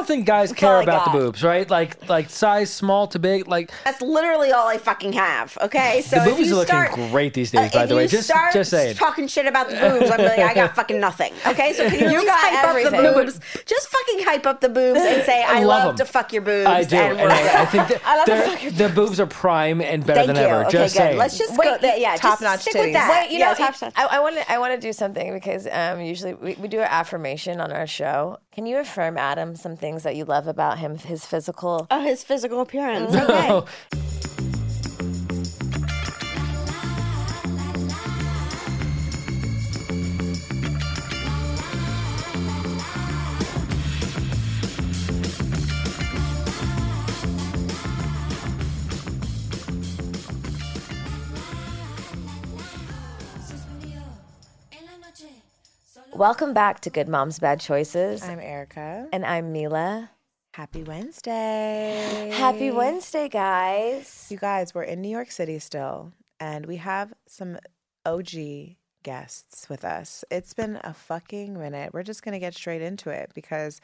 don't think guys all care I about the got. boobs, right? Like like size small to big. Like That's literally all I fucking have. Okay, so the if boobies you are looking start, great these uh, days. by if the way, you just start just saying. talking shit about the boobs, I'm like, I got fucking nothing. Okay, so can you, at You least got hype everything. up the boobs? Just fucking hype up the boobs and say I, I love, love 'em. to fuck your boobs. I do, and we're and I, I think that I love to they're- fuck your the boobs are prime and better Thank than you. ever. okay, just good. saying. Let's just Wait, go. There. Yeah, top-notch just stick with titties. that. Wait, you yeah, know, top if- I, I want to I want to do something because um, usually we, we do an affirmation on our show. Can you affirm Adam some things that you love about him, his physical? Oh, his physical appearance. Oh, Okay. Welcome back to Good Moms Bad Choices, I'm Erica. and I'm Milah. Happy Wednesday. Happy Wednesday, guys. You guys, we're in New York City still, and we have some OG guests with us. It's been a fucking minute. We're just going to get straight into it because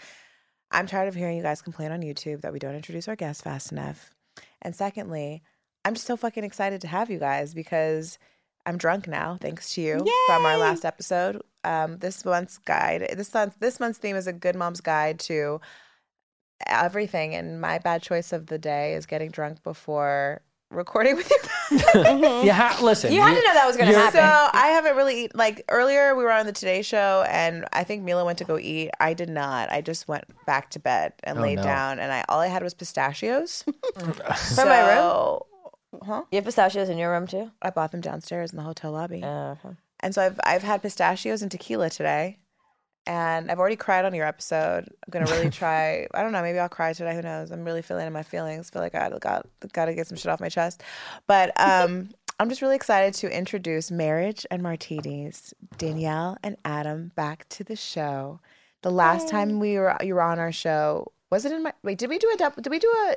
I'm tired of hearing you guys complain on YouTube that we don't introduce our guests fast enough. And secondly, I'm just so fucking excited to have you guys because I'm drunk now, thanks to you from our last episode. Um, this month's guide, this month, this month's theme is a good mom's guide to everything. And my bad choice of the day is getting drunk before recording with you. you ha- listen. You had to know that was going to happen. So I haven't really eat like earlier we were on the Today Show and I think Milah went to go eat. I did not. I just went back to bed and Oh, laid no. down and I all I had was pistachios. From my room? Huh? You have pistachios in your room too? I bought them downstairs in the hotel lobby. Uh-huh. And so I've I've had pistachios and tequila today. And I've already cried on your episode. I'm gonna really try. I don't know. Maybe I'll cry today. Who knows? I'm really feeling in my feelings. Feel like I got got to get some shit off my chest. But um, I'm just really excited to introduce Marriage and Martinis, Danielle and Adam, back to the show. The last time we were you were on our show was it in my wait? Did we do a did we do a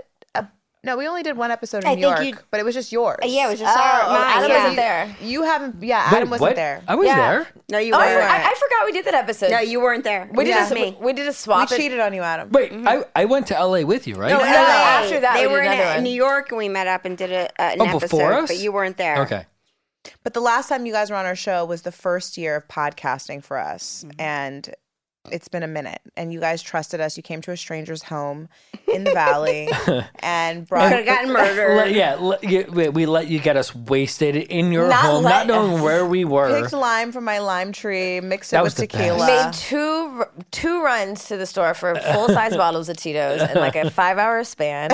no? We only did one episode in I New York, you- but it was just yours. Yeah, it was just Oh, our, oh, mine, Adam yeah. wasn't there. You haven't. Yeah, Wait, Adam wasn't what? there. I was Yeah. there. No, you Oh, weren't. I, I forgot we did that episode. no, you weren't there. we did Yeah, a, me. we did a swap. it- cheated on you, Adam. Wait, I, I went to LA with you, right? No, No, LA. after that they we were did in, another uh, one. New York and we met up and did a, uh, an Oh, episode, before us? but you weren't there. Okay. But the last time you guys were on our show was the first year of podcasting for us. Mm-hmm. And it's been a minute. And you guys trusted us. You came to a stranger's home in the valley and brought. Could have gotten murdered. Let- yeah, let, you, we, we let you get us wasted in your Not home, let not knowing us. where we were. Picked lime from my lime tree, mixed That it was with the best. tequila. made two two runs to the store for full size bottles of Tito's in like a five hour span.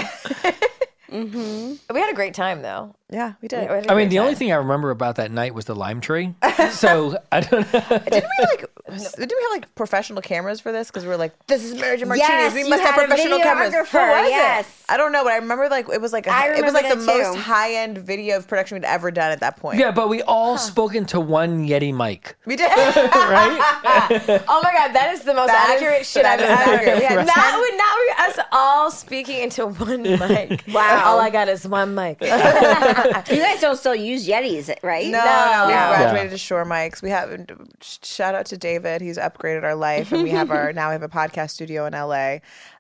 Mm-hmm. We had a great time though. Yeah, we did. We had a I mean, great the only thing I remember about that night was the lime tree. so I don't know. Didn't we like? Didn't we have like professional cameras for this? Because we were like, "This is marriage and martinis. Yes, we you must have had a professional cameras." videographer, Who was it? yes. I don't know, but I remember like it was like a, I it was like the remember that most too. high end video of production we'd ever done at that point. Yeah, but we all spoke into one Yeti mic, we did. right? Oh my god, that is the most That is- accurate shit that I've is ever. accurate. We had That 10 would now be us all speaking into one mic. Wow. All I got is one mic. You guys don't still use Yetis, right? No, no, we No. graduated to Shure Mics. We have shout out to David. He's upgraded our life, and we have our now we have a podcast studio in LA.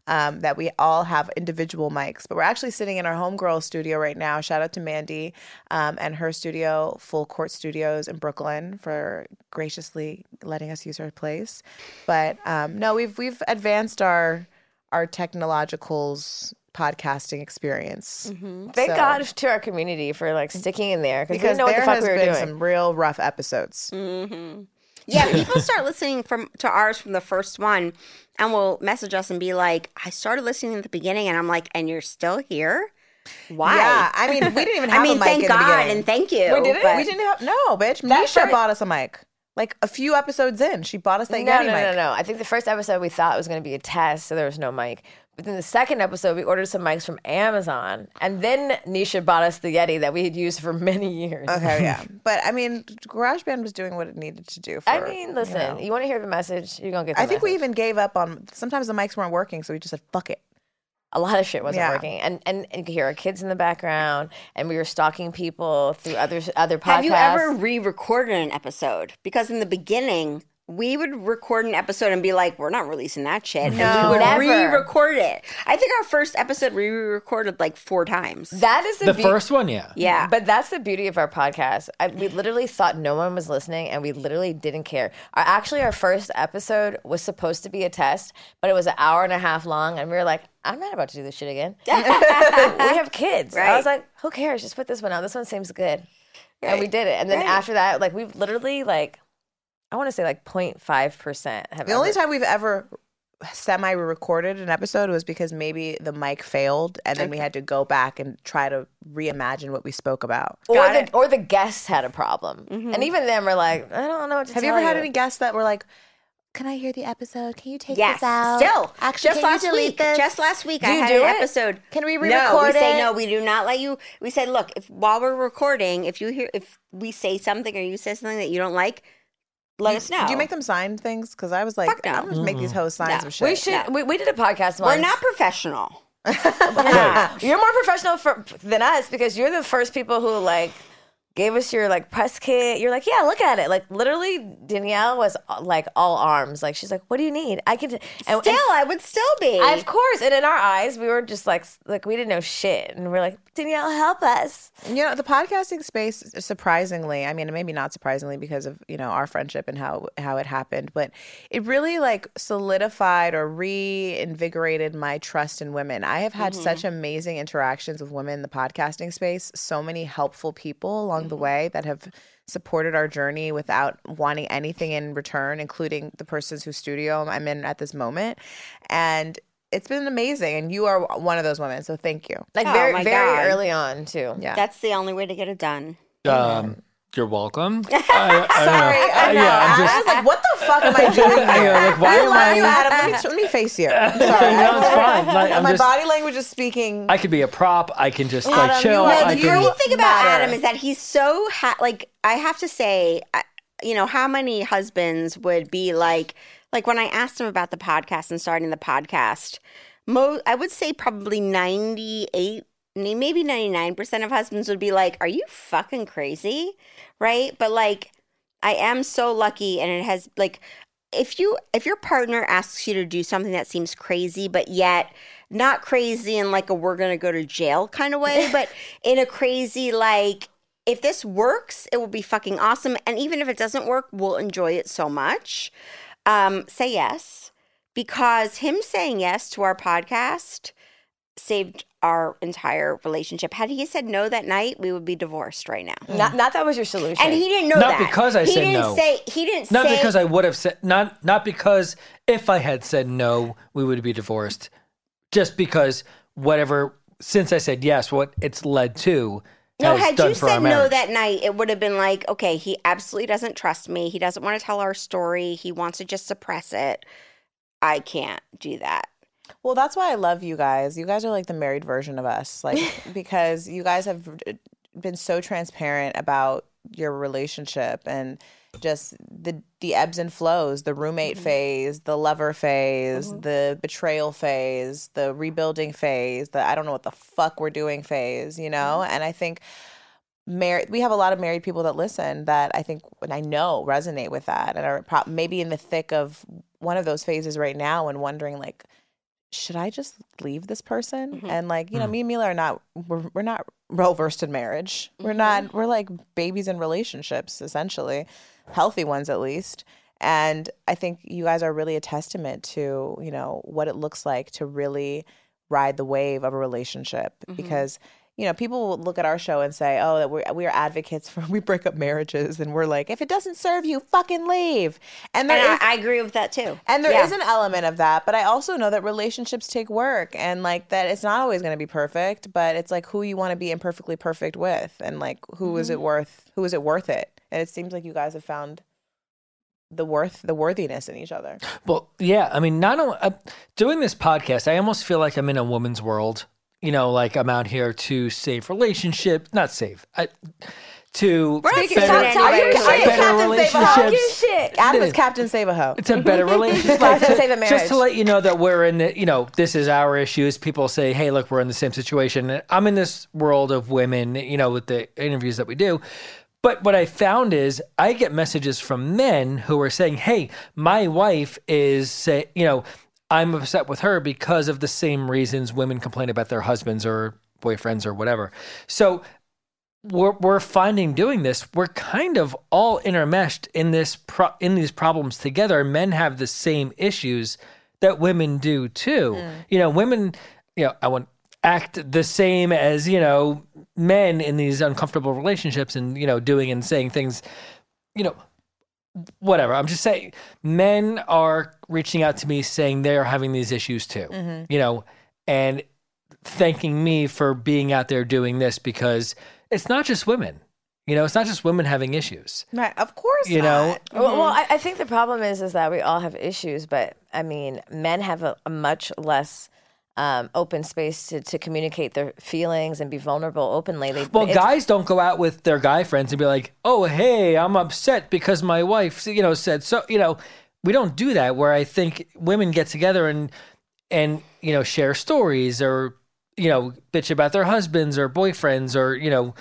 Um, that we all have individual mics, but we're actually sitting in our homegirl studio right now. Shout out to Mandy um, and her studio, Full Court Studios in Brooklyn, for graciously letting us use her place. But um, no, we've we've advanced our our technologicals podcasting experience. Mm-hmm. Thank So- God to our community for like sticking in there because we because didn't know what there the fuck has we were been doing. some real rough episodes. Mm-hmm. Yeah, people start listening from to ours from the first one and will message us and be like, I started listening at the beginning and I'm like, and you're still here? Why? Yeah, I mean, we didn't even have I mean, a mic thank God and thank you. We didn't? we didn't have no, bitch. Nisha first- bought us a mic. Like a few episodes in, she bought us that No, Yeti no, mic. no, no. I think the first episode we thought was going to be a test, so there was no mic. But then the second episode, we ordered some mics from Amazon, and then Nisha bought us the Yeti that we had used for many years. Okay, yeah, but I mean, GarageBand was doing what it needed to do. For, I mean, listen, you, know. want to hear the message, you're gonna get. The I think we even gave up on. Sometimes the mics weren't working, so we just said, "Fuck it." a lot of shit wasn't Yeah. working, and, and and you could hear our kids in the background, and we were stalking people through other other podcasts. Have you ever re-recorded an episode? Because in the beginning, we would record an episode and be like, we're not releasing that shit. and we would Never. re-record it. I think our first episode we re-recorded like four times. That is the, The beau- first one, yeah. yeah. But that's the beauty of our podcast. I, we literally thought no one was listening, and we literally didn't care. Our, actually, our first episode was supposed to be a test, but it was an hour and a half long, and we were like, "I'm not about to do this shit again." we have kids. I was like, "Who cares? Just put this one out. This one seems good," and we did it. And then Right. after that, like we've literally like, I want to say like 0.5 percent have The only ever- time we've ever semi recorded an episode was because maybe the mic failed and then we had to go back and try to reimagine what we spoke about. or Got the it. or the guests had a problem, mm-hmm. and even them were like, "I don't know what to Have you tell ever had any guests that were like, Can I hear the episode? Can you take Yes, this out? still. Actually, just can you last delete week. this? Just last week, Do I you had do an it? episode. Can we re-record no, we say no. We do not let you. We said, look, if while we're recording, if you hear, if we say something or you say something that you don't like, let us know. Did you make them sign things? Because I was like, Fuck no. I'm gonna make these hosts sign No. some shit. We should. We, we did a podcast We're not professional. You're more professional for, than us because you're the first people who like gave us your like press kit. You're like, yeah, look at it. Like literally, Danielle was like all arms. Like she's like, what do you need? I can. t-" And, Still, and- I would still be. of course, and in our eyes, we were just like, like we didn't know shit, and we're like, Danielle, help us. You know, the podcasting space, surprisingly, I mean, maybe not surprisingly because of, you know, our friendship and how how it happened, but it really like solidified or reinvigorated my trust in women. I have had mm-hmm. such amazing interactions with women in the podcasting space, so many helpful people along the way that have supported our journey without wanting anything in return, including the persons whose studio I'm in at this moment. And it's been amazing. And you are one of those women. So thank you. Like Oh very, my very God. early on too. Yeah. That's the only way to get it done. Um, you're welcome. I, I don't know. Sorry, I know. yeah, I'm I was like, what the fuck am I doing here? know, like, why you am love you, I? Adam. Let me, let me face you. I'm sorry. No, it's fine. Like, I'm My just. body language is speaking. I could be a prop. I can just like chill. you are- the you- great thing about matter. Adam is that he's so ha- like I have to say, I, you know, how many husbands would be like, like when I asked him about the podcast and starting the podcast, mo I would say probably ninety eight, maybe ninety nine percent of husbands would be like, "Are you fucking crazy?" Right? But like, I am so lucky, and it has like. If you if your partner asks you to do something that seems crazy, but yet not crazy in like a we're gonna go to jail kind of way, but in a crazy like if this works, it will be fucking awesome. And even if it doesn't work, we'll enjoy it so much. Um, say yes. Because him saying yes to our podcast saved our entire relationship. Had he said no that night, we would be divorced right now. Not, not that was your solution. And he didn't know Not that. because I he said didn't no. Say, he didn't Not say because I would have said not not because if I had said no, we would be divorced. Just because whatever since I said yes, what it's led to No, had you said no that night, it would have been like, okay, he absolutely doesn't trust me. He doesn't want to tell our story. He wants to just suppress it. I can't do that. Well, that's why I love you guys. You guys are like the married version of us, like because you guys have been so transparent about your relationship and just the the ebbs and flows, the roommate mm-hmm. phase, the lover phase, mm-hmm. the betrayal phase, the rebuilding phase, the I don't know what the fuck we're doing phase, you know? Mm-hmm. And I think married we have a lot of married people that listen that I think and I know resonate with that and are pro- maybe in the thick of one of those phases right now and wondering like should I just leave this person? Mm-hmm. And like, you know, mm. me and Mila are not we're, we're not well versed in marriage. We're not mm-hmm. we're like babies in relationships essentially, healthy ones at least. And I think you guys are really a testament to, you know, what it looks like to really ride the wave of a relationship mm-hmm. because you know, people will look at our show and say, "Oh, that we're we're advocates for we break up marriages," and we're like, "If it doesn't serve you, fucking leave." And there And is- I, I agree with that too. and there is Yeah. an element of that, but I also know that relationships take work and like that it's not always going to be perfect, but it's like who you want to be imperfectly perfect with and like who is Mm-hmm. it worth who is it worth it? And it seems like you guys have found the worth the worthiness in each other. Well, yeah. I mean, not only uh, doing this podcast, I almost feel like I'm in a woman's world. You know, like I'm out here to save relationships, not save, I, to We're not better, saving you- better a Hoe? Talk your relationships. Adam is Captain Save a Hoe. It's a better relationship. Like, to save a just to let you know that we're in the, you know, this is our issues. People say, hey, look, we're in the same situation. I'm in this world of women, you know, with the interviews that we do. But what I found is I get messages from men who are saying, "Hey, my wife is say, you know, I'm upset with her because of the same reasons women complain about their husbands or boyfriends or whatever." So we're, we're finding doing this, we're kind of all intermeshed in this pro- in these problems together. Men have the same issues that women do too. Hmm. You know, women, you know, I want act the same as you know men in these uncomfortable relationships and you know doing and saying things you know whatever i'm just saying men are reaching out to me saying they are having these issues too mm-hmm. you know and thanking me for being out there doing this because it's not just women you know it's not just women having issues Right, of course. you know. Well, well mm-hmm. I, I think the problem is is that we all have issues, but I mean, men have a, a much less um, open space to, to communicate their feelings and be vulnerable openly. They, Well, guys don't go out with their guy friends and be like, "Oh, hey, I'm upset because my wife, you know, said so." You know, we don't do that. Where I think women get together and and you know share stories or you know bitch about their husbands or boyfriends or you know,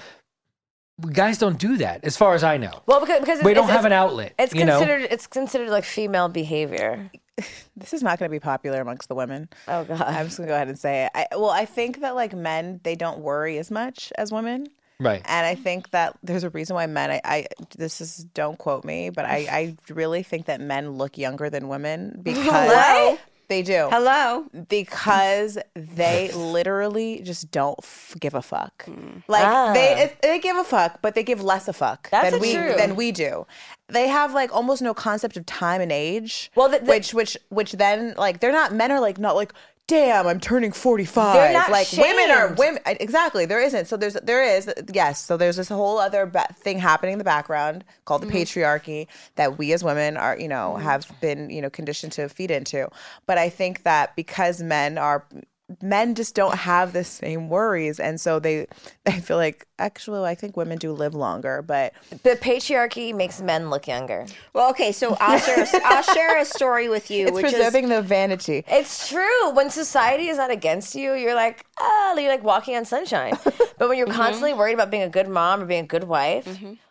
guys don't do that, as far as I know. well because, because We don't it's, have an outlet. It's you know, considered it's considered like female behavior. This is not going to be popular amongst the women. Oh god. I'm just going to go ahead and say it. I, well, I think that like men, they don't worry as much as women. right? And I think that there's a reason why men, I, I this is, don't quote me, but I, I really think that men look younger than women because Hello? They do. Hello. Because they literally just don't f- give a fuck. Like Ah. they they give a fuck, but they give less a fuck That's than we true. than we do. They have like almost no concept of time and age. Well, the- the- which which which then like they're not men are like not like damn I'm turning 45 They're not like women are women exactly there isn't. So there's there is yes so there's this whole other ba- thing happening in the background called the mm-hmm. patriarchy that we as women are you know mm-hmm. have been you know conditioned to feed into. But I think that because men are men just don't have the same worries and so they they feel like actually I think women do live longer but the patriarchy makes men look younger. Well, okay, so I'll share. A, I'll share a story with you, it's which is preserving the vanity It's true. When society is not against you, you're like, ah, you're like walking on sunshine. but when you're constantly worried about being a good mom or being a good wife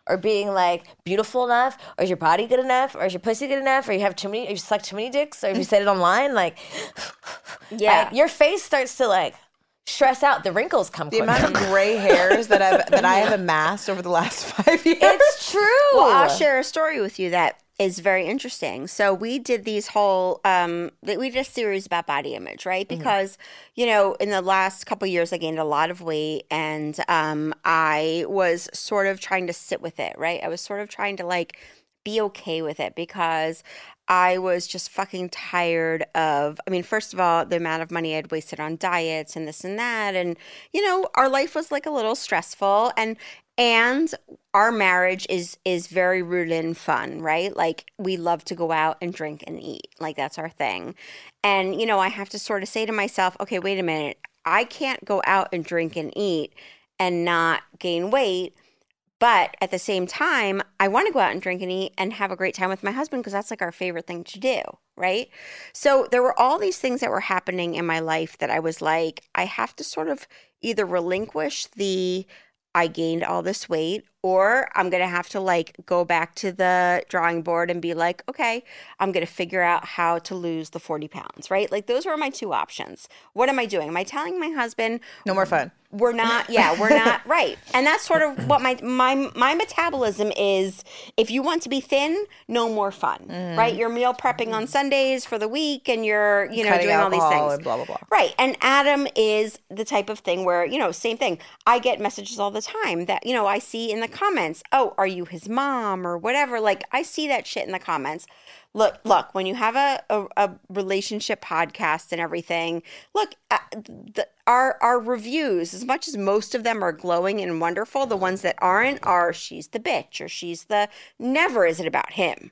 or being like beautiful enough, or is your body good enough, or is your pussy good enough, or you have too many, or you suck too many dicks, or if you mm-hmm. said it online, like, Yeah. like, your face starts to like stress out. The wrinkles come the quicker. amount of gray hairs that I've that I have amassed over the last five years. it's true. Well, I'll share a story with you that is very interesting. So we did these whole um we did a series about body image, right? Because you know, in the last couple years I gained a lot of weight and um I was sort of trying to sit with it, right? I was sort of trying to like be okay with it because I was just fucking tired of, I mean, first of all, the amount of money I'd wasted on diets and this and that. And, you know, our life was like a little stressful and, and our marriage is is very rooted in fun right? Like we love to go out and drink and eat. Like that's our thing. And you know i have to sort of say to myself okay wait a minute. I can't go out and drink and eat and not gain weight but at the same time, I want to go out and drink and eat and have a great time with my husband because that's like our favorite thing to do, right? So there were all these things that were happening in my life that I was like, I have to sort of either relinquish the I gained all this weight or I'm going to have to like go back to the drawing board and be like, okay, I'm going to figure out how to lose the 40 pounds, right? Like those were my two options. What am I doing? Am I telling my husband, no more fun. we're not yeah we're not right and that's sort of what my my my metabolism is if you want to be thin no more fun mm. right you're meal prepping on sundays for the week and you're you know Cutting doing all these things blah, blah, blah. right and adam is the type of thing where you know same thing i get messages all the time that you know i see in the comments oh are you his mom? or whatever like i see that shit in the comments. Look look when you have a, a, a relationship podcast and everything look uh, the, our our reviews as much as most of them are glowing and wonderful the ones that aren't are she's the bitch or she's the never is it about him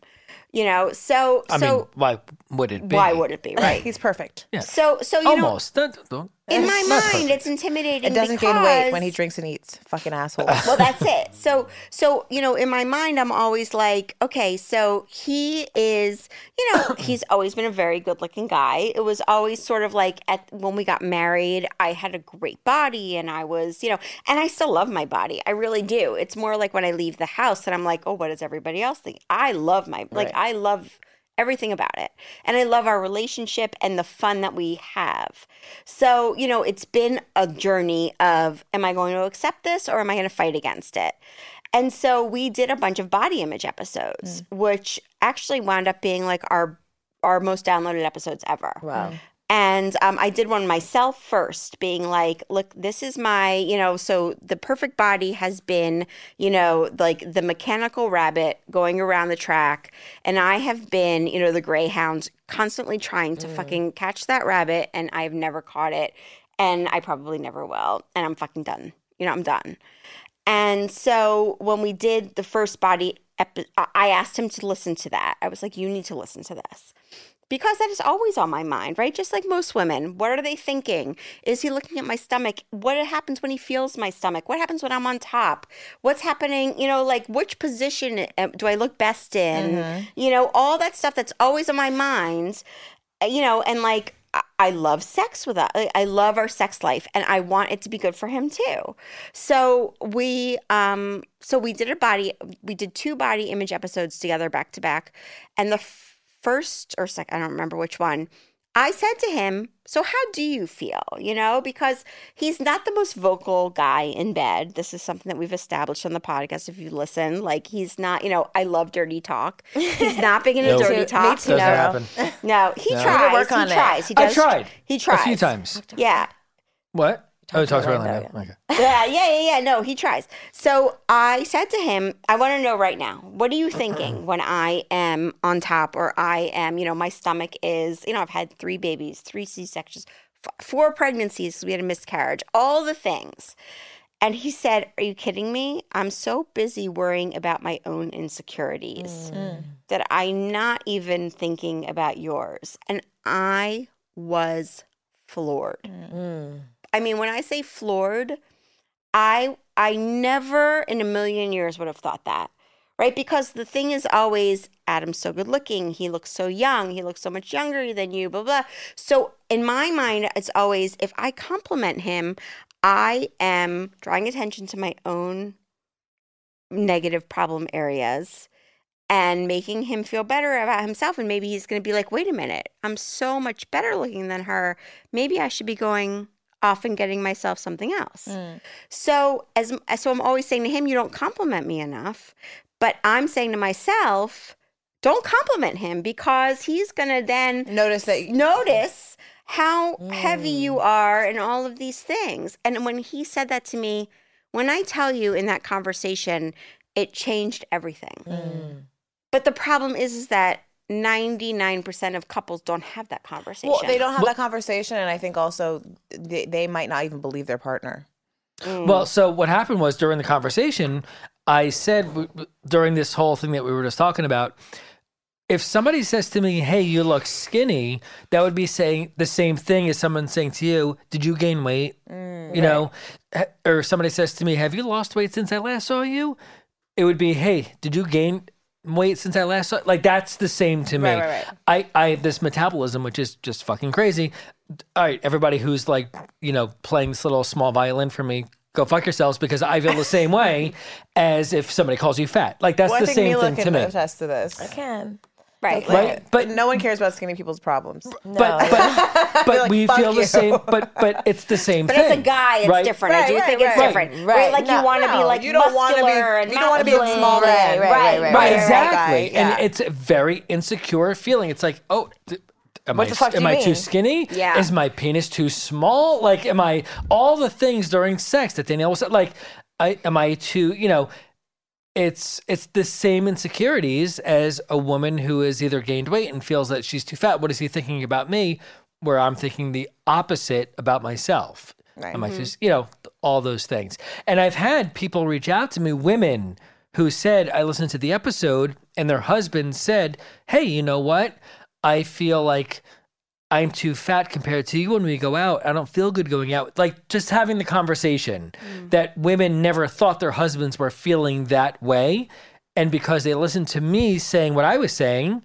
You know, so I so mean, why would it be? why would it be right? He's perfect. Yeah. So so you Almost. That- that- in my mind, perfect. it's intimidating. It doesn't gain weight when he drinks and eats. Fucking asshole. well that's it so so you know in my mind i'm always like okay so he is you know he's always been a very good looking guy it was always sort of like at when we got married i had a great body and i was you know and i still love my body i really do it's more like when i leave the house and i'm like oh what does everybody else think i love my like i love everything about it. And I love our relationship and the fun that we have. So, you know, it's been a journey of am I going to accept this or am I going to fight against it? And so we did a bunch of body image episodes, mm. which actually wound up being like our our most downloaded episodes ever. Wow. And um, I did one myself first, being like, look, this is my, you know, so the perfect body has been, you know, like the mechanical rabbit going around the track. And I have been, you know, the greyhound constantly trying to fucking catch that rabbit. And I've never caught it. And I probably never will. And I'm fucking done. You know, I'm done. And so when we did the first body, epi- I asked him to listen to that. I was like, you need to listen to this because that is always on my mind, right? Just like most women, what are they thinking? Is he looking at my stomach? What happens when he feels my stomach? What happens when I'm on top? What's happening? You know, like which position uh, do I look best in? You know, all that stuff that's always on my mind. uh, You know, and like I- love sex with us. I- I love our sex life, and I want it to be good for him too. So we, um, so we did a body. We did two body image episodes together, back to back, and the f- first or second, I don't remember which one. I said to him, So, how do you feel? You know, because he's not the most vocal guy in bed. This is something that we've established on the podcast. If you listen, like, he's not, you know, I love dirty talk. He's not big into Nope. dirty Me talk. too. you Doesn't know? happen. No, he No. tries. We could work he on it. tries. He I tried. He tries. A few times. Yeah. What? Oh, he talks about Orlando, Orlando. yeah. Okay. Yeah, yeah, yeah, yeah. No, he tries. So I said to him, I want to know right now, what are you thinking when I am on top or I am, you know, my stomach is, you know, I've had three babies, three C sections, f- four pregnancies. We had a miscarriage, all the things. And he said, Are you kidding me? I'm so busy worrying about my own insecurities mm. that I'm not even thinking about yours. And I was floored. Mm. I mean, when I say floored, I I never in a million years would have thought that. Right? Because the thing is always Adam's so good looking, he looks so young, he looks so much younger than you, blah blah. So in my mind, it's always if I compliment him, I am drawing attention to my own negative problem areas and making him feel better about himself. And maybe he's going to be like, wait a minute, I'm so much better looking than her. Maybe I should be going off and getting myself something else. Mm. So as so I'm always saying to him, you don't compliment me enough. But I'm saying to myself, don't compliment him because he's going to then Notice that you- notice how heavy you mm. are and all of these things. And when he said that to me, when I tell you in that conversation, it changed everything. Mm. But the problem is, is that 99% of couples don't have that conversation. well, they don't have that conversation, and I think also they, they might not even believe their partner. Mm. Well, so what happened was during the conversation, I said w- w- during this whole thing that we were just talking about, if somebody says to me, "Hey, you look skinny," that would be saying the same thing as someone saying to you, "Did you gain weight?" Mm, you know, or somebody says to me, "Have you lost weight since I last saw you?" It would be, "Hey, did you gain weight since I last saw?" Like that's the same to me. Right, right, right. I I have this metabolism which is just fucking crazy. All right, everybody who's like, you know, playing this little small violin for me, go fuck yourselves because I feel the same way as if somebody calls you fat. Like that's Well, the same Milah thing can to me. attest to this. I can. Right. Right? But no one cares about skinny people's problems. No. but but, but like, we "Fuck feel the same but but it's the same But thing. But as a guy, it's right? different. I do right, think it's right. different. Right. Right. Like No, you want to be like you don't wanna be- and you don't wanna be a small man. Right, right, right, right, Right, right. exactly. yeah. And it's a very insecure feeling. It's like, oh, th- am What I the fuck do am you I too skinny? Yeah. Is my penis too small? Like, am I all the things during sex that Danielle was like? I am I too? You know, it's it's the same insecurities as a woman who has either gained weight and feels that she's too fat. What is he thinking about me? Where I'm thinking the opposite about myself. Right. Am I mm-hmm. too, you know, all those things. And I've had people reach out to me, women who said, I listened to the episode and their husband said, Hey, you know what? I feel like I'm too fat compared to you when we go out. I don't feel good going out. Like just having the conversation mm. that women never thought their husbands were feeling that way. And because they listened to me saying what I was saying,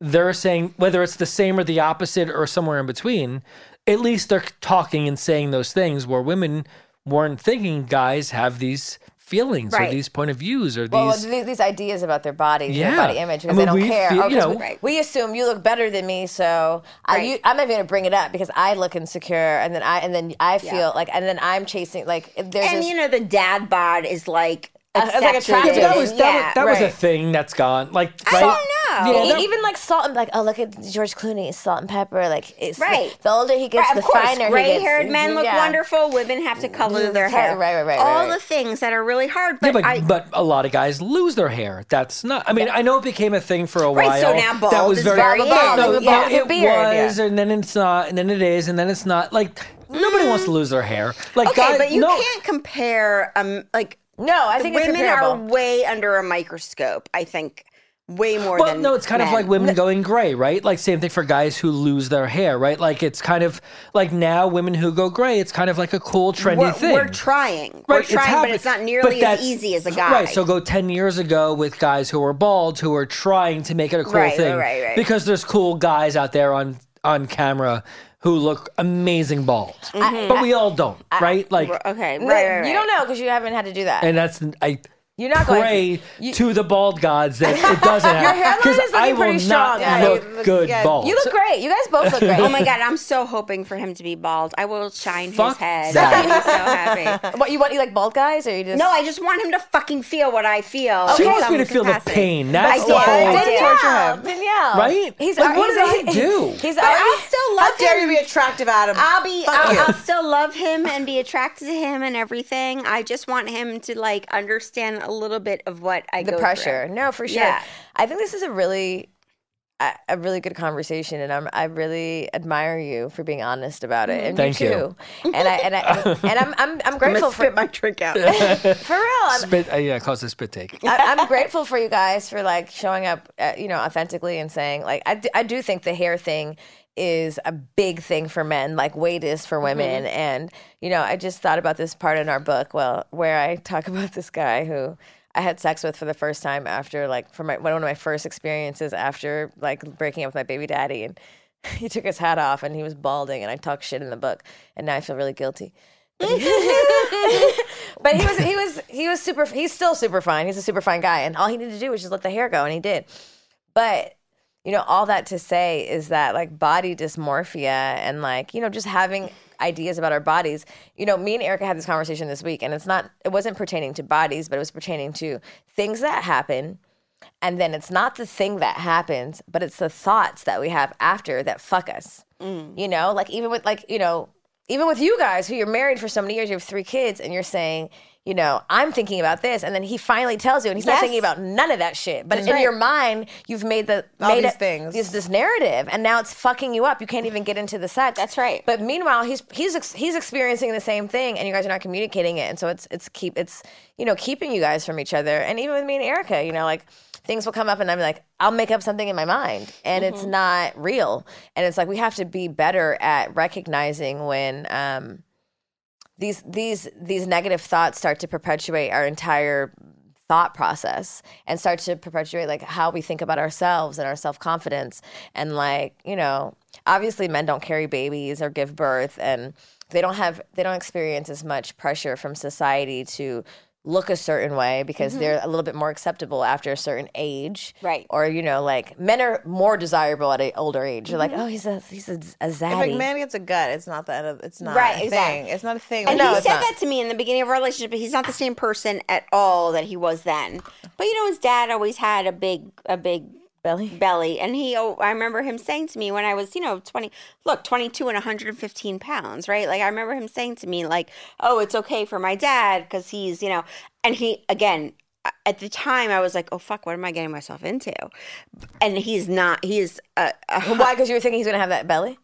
they're saying whether it's the same or the opposite or somewhere in between, at least they're talking and saying those things where women weren't thinking guys have these feelings or these point of views or Well, these these, these ideas about their bodies, Yeah. their body image, I because mean, they don't we care. feel- Oh, you 'cause know- we, Right. we assume you look better than me, so I, Right. you, I'm not even gonna bring it up because I look insecure, and then I and then I feel like, and then I'm chasing like there's and this, you know the dad bod is like it's like attractive. Yeah, but that was that, was, that was a thing that's gone. Like I right? don't know. Yeah, that- even like salt and like oh look at George Clooney, salt and pepper. Like it's Right. The, older he gets, Right, the of course, finer he gray gets. haired men look Yeah. wonderful. Women have to color their hair. Right, right, right, All right, right. the things that are really hard. Yeah, But, but, I, but a lot of guys lose their hair. That's not. I mean, I know it became a thing for a Right, while. so now bald that was is very, very no, no, Yeah. no, it Beard, was, and then it's not, and then it is, and then it's not. Like nobody wants to lose their hair. Like Mm. okay, but you can't compare. Um, like No, I think it's women are way under a microscope. I think way more Well, than no, it's kind of like women going gray, right? Like same thing for guys who lose their hair, right? Like it's kind of like now women who go gray. It's kind of like a cool, trendy we're, thing. we're trying. Right, we're it's trying, but it's not nearly as easy as a guy. Right. So go 10 years ago with guys who were bald who were trying to make it a cool Right, right, thing. right, right. Because there's cool guys out there on, on camera who look amazing bald. Mm-hmm. but we all don't, right? Like, okay, right, No, right, right. You don't know because you haven't had to do that. and that's, I You're not going- to pray you- to the bald gods that it doesn't happen. hairline Because is looking I will pretty not strong. Yeah, look you look- good yeah. bald. you look great. You guys both look great. Oh my god, I'm so hoping for him to be bald. I will shine Fuck his head. that. I'll so happy. What you want? You like bald guys, or you just No, I just want him to fucking feel what I feel. She in wants me to feel the pain. That's I the whole- I What's do. torture? Danielle, Right? He's Like, what he's- did I do? He's But I'll already. still How love dare you him. be attractive, Adam? I'll be. I'll. I'll still love him and be attracted to him and everything. I just want him to like understand a little bit of what I the go pressure. Through. No, for sure. Yeah. I think this is a really, a, a really good conversation, and I'm I really admire you for being honest about it, and Thank you you. too. And I and I and I'm I'm, I'm I'm grateful for spit my drink out. for real. I'm, Spit, uh, yeah, it causes a spit take. I, I'm grateful for you guys for like showing up, uh, you know, authentically and saying like I I do think the hair thing is a big thing for men, like weight is for mm-hmm. women. And you know, I just thought about this part in our book, well, where I talk about this guy who I had sex with for the first time after like for my one of my first experiences after like breaking up with my baby daddy and. He took his hat off and he was balding, and I talk shit in the book, and now I feel really guilty. but he was he was he was super he's still super fine he's a super fine guy and all he needed to do was just let the hair go and he did but you know all that to say is that like body dysmorphia and like you know just having ideas about our bodies. You know me and erica had this conversation this week and it's not it wasn't pertaining to bodies but it was pertaining to things that happen. And then it's not the thing that happens but it's the thoughts that we have after that fuck us. Mm. You know like even with like you know even with you guys who you're married for so many years you have three kids and you're saying you know i'm thinking about this and then he finally tells you and he's not thinking about none of that shit but in right. your mind you've made the All made these it- things. this, this narrative and now it's fucking you up you can't even get into the sex That's right. but meanwhile he's he's ex- he's experiencing the same thing and you guys are not communicating it and so it's it's keep it's you know keeping you guys from each other and even with me and erica you know like things will come up and i'm like i'll make up something in my mind and Mm-hmm. it's not real and it's like we have to be better at recognizing when um these these these negative thoughts start to perpetuate our entire thought process and start to perpetuate like how we think about ourselves and our self-confidence. And like you know obviously men don't carry babies or give birth and they don't have they don't experience as much pressure from society to look a certain way because mm-hmm. they're a little bit more acceptable after a certain age Right. or you know like men are more desirable at an older age you're like mm-hmm. oh he's a he's a, a If zaddy a man gets a gut, it's not that. It's not Right, a exactly. thing. It's not a thing. And No, he said not. that to me in the beginning of our relationship, but he's not the same person at all that he was then. But you know, his dad always had a big, a big belly belly, and he. Oh, I remember him saying to me when I was, you know, twenty. Look, twenty-two and one hundred and fifteen pounds, right? Like I remember him saying to me, like, "Oh, it's okay for my dad because he's, you know," and he again. At the time, I was like, "Oh fuck, what am I getting myself into?" And he's not. He is uh, uh, a, a why because you were thinking he's gonna have that belly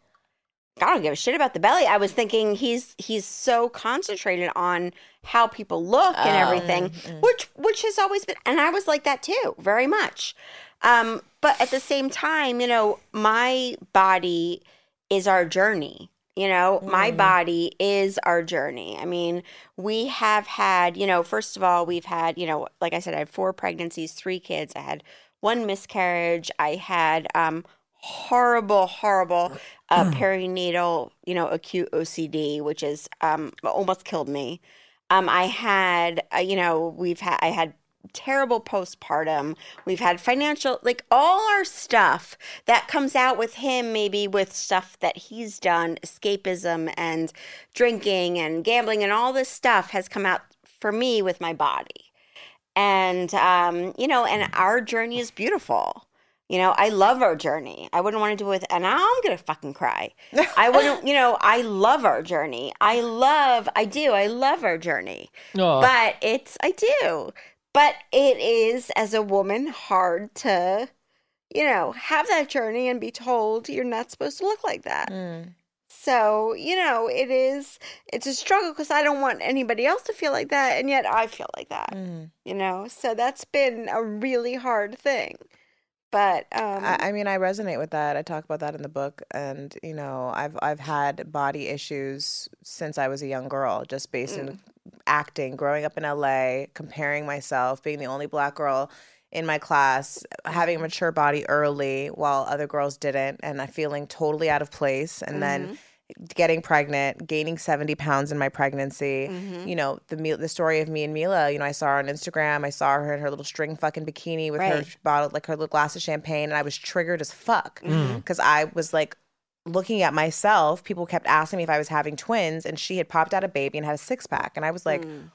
I don't give a shit about the belly. I was thinking he's he's so concentrated on how people look and oh, everything, mm-hmm. which which has always been, and I was like that too, very much. Um, but at the same time, you know, my body is our journey. You know, my body is our journey. I mean, we have had, you know, first of all, we've had, you know, like I said, I had four pregnancies, three kids. I had one miscarriage. I had um, horrible, horrible uh, perinatal, you know, acute OCD, which is um, almost killed me. Um, I had, uh, you know, we've had, I had terrible postpartum. We've had financial, like all our stuff that comes out with him, maybe with stuff that he's done, escapism and drinking and gambling and all this stuff has come out for me with my body. And, um, you know, and our journey is beautiful. You know, I love our journey. I wouldn't want to do it with, and now I'm going to fucking cry. I wouldn't, you know, I love our journey. I love, I do, I love our journey. Aw. But it's, I do. But it is, as a woman, hard to, you know, have that journey and be told you're not supposed to look like that. Mm. So, you know, it is, it's a struggle because I don't want anybody else to feel like that. And yet I feel like that, mm. you know? So that's been a really hard thing. But, um, I, I mean, I resonate with that. I talk about that in the book, and you know, I've I've had body issues since I was a young girl, just based in mm. Acting, growing up in LA, comparing myself, being the only black girl in my class, having a mature body early while other girls didn't, and I feeling totally out of place, and then getting pregnant, gaining 70 pounds in my pregnancy. You know, the the story of me and Milah, you know, I saw her on Instagram. I saw her in her little string fucking bikini with her bottle, like her little glass of champagne, and I was triggered as fuck Mm-hmm. because I was like, looking at myself, people kept asking me if I was having twins, and she had popped out a baby and had a six pack, and I was like, mm.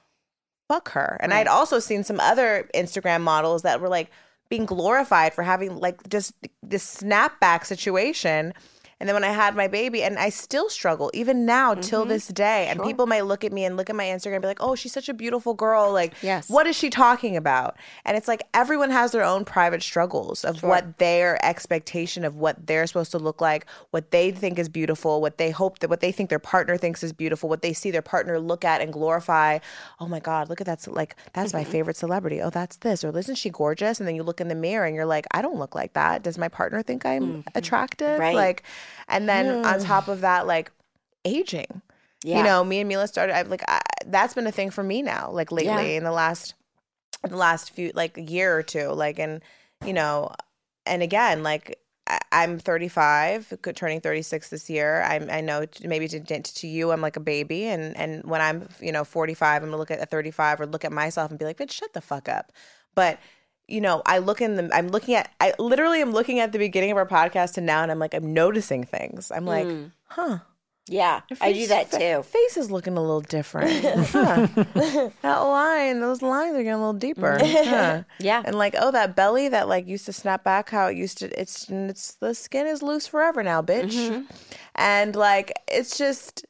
"Fuck her." And I had also seen some other Instagram models that were like being glorified for having like just this snapback situation. And then when I had my baby, and I still struggle even now till mm-hmm. this day. And people might look at me and look at my Instagram and be like, "Oh, she's such a beautiful girl." Like, Yes. what is she talking about? And it's like everyone has their own private struggles of what their expectation of what they're supposed to look like, what they think is beautiful, what they hope that what they think their partner thinks is beautiful, what they see their partner look at and glorify. Oh my God, look at that! Like that's my mm-hmm. favorite celebrity. Oh, that's this. Or isn't she gorgeous? And then you look in the mirror and you're like, I don't look like that. Does my partner think I'm mm-hmm. attractive? Right. Like, and then on top of that, like aging. Yeah. You know, me and Milah started. I've like I, that's been a thing for me now. Like lately, Yeah. in the last, in the last few like year or two. Like, and you know, and again, like I, I'm 35, go- turning 36 this year. I'm I know maybe to, to to you, I'm like a baby, and and when I'm you know 45, I'm gonna look at a 35 or look at myself and be like, bitch, shut the fuck up. But you know, I look in the, I'm looking at, I literally am looking at the beginning of our podcast and now, and I'm like, I'm noticing things. I'm like, huh. yeah, I do that too. Face is looking a little different. Huh. that line, those lines are getting a little deeper. Huh. Yeah. And like, oh, that belly that like used to snap back how it used to. It's it's the skin is loose forever now, bitch. Mm-hmm. And like, it's just.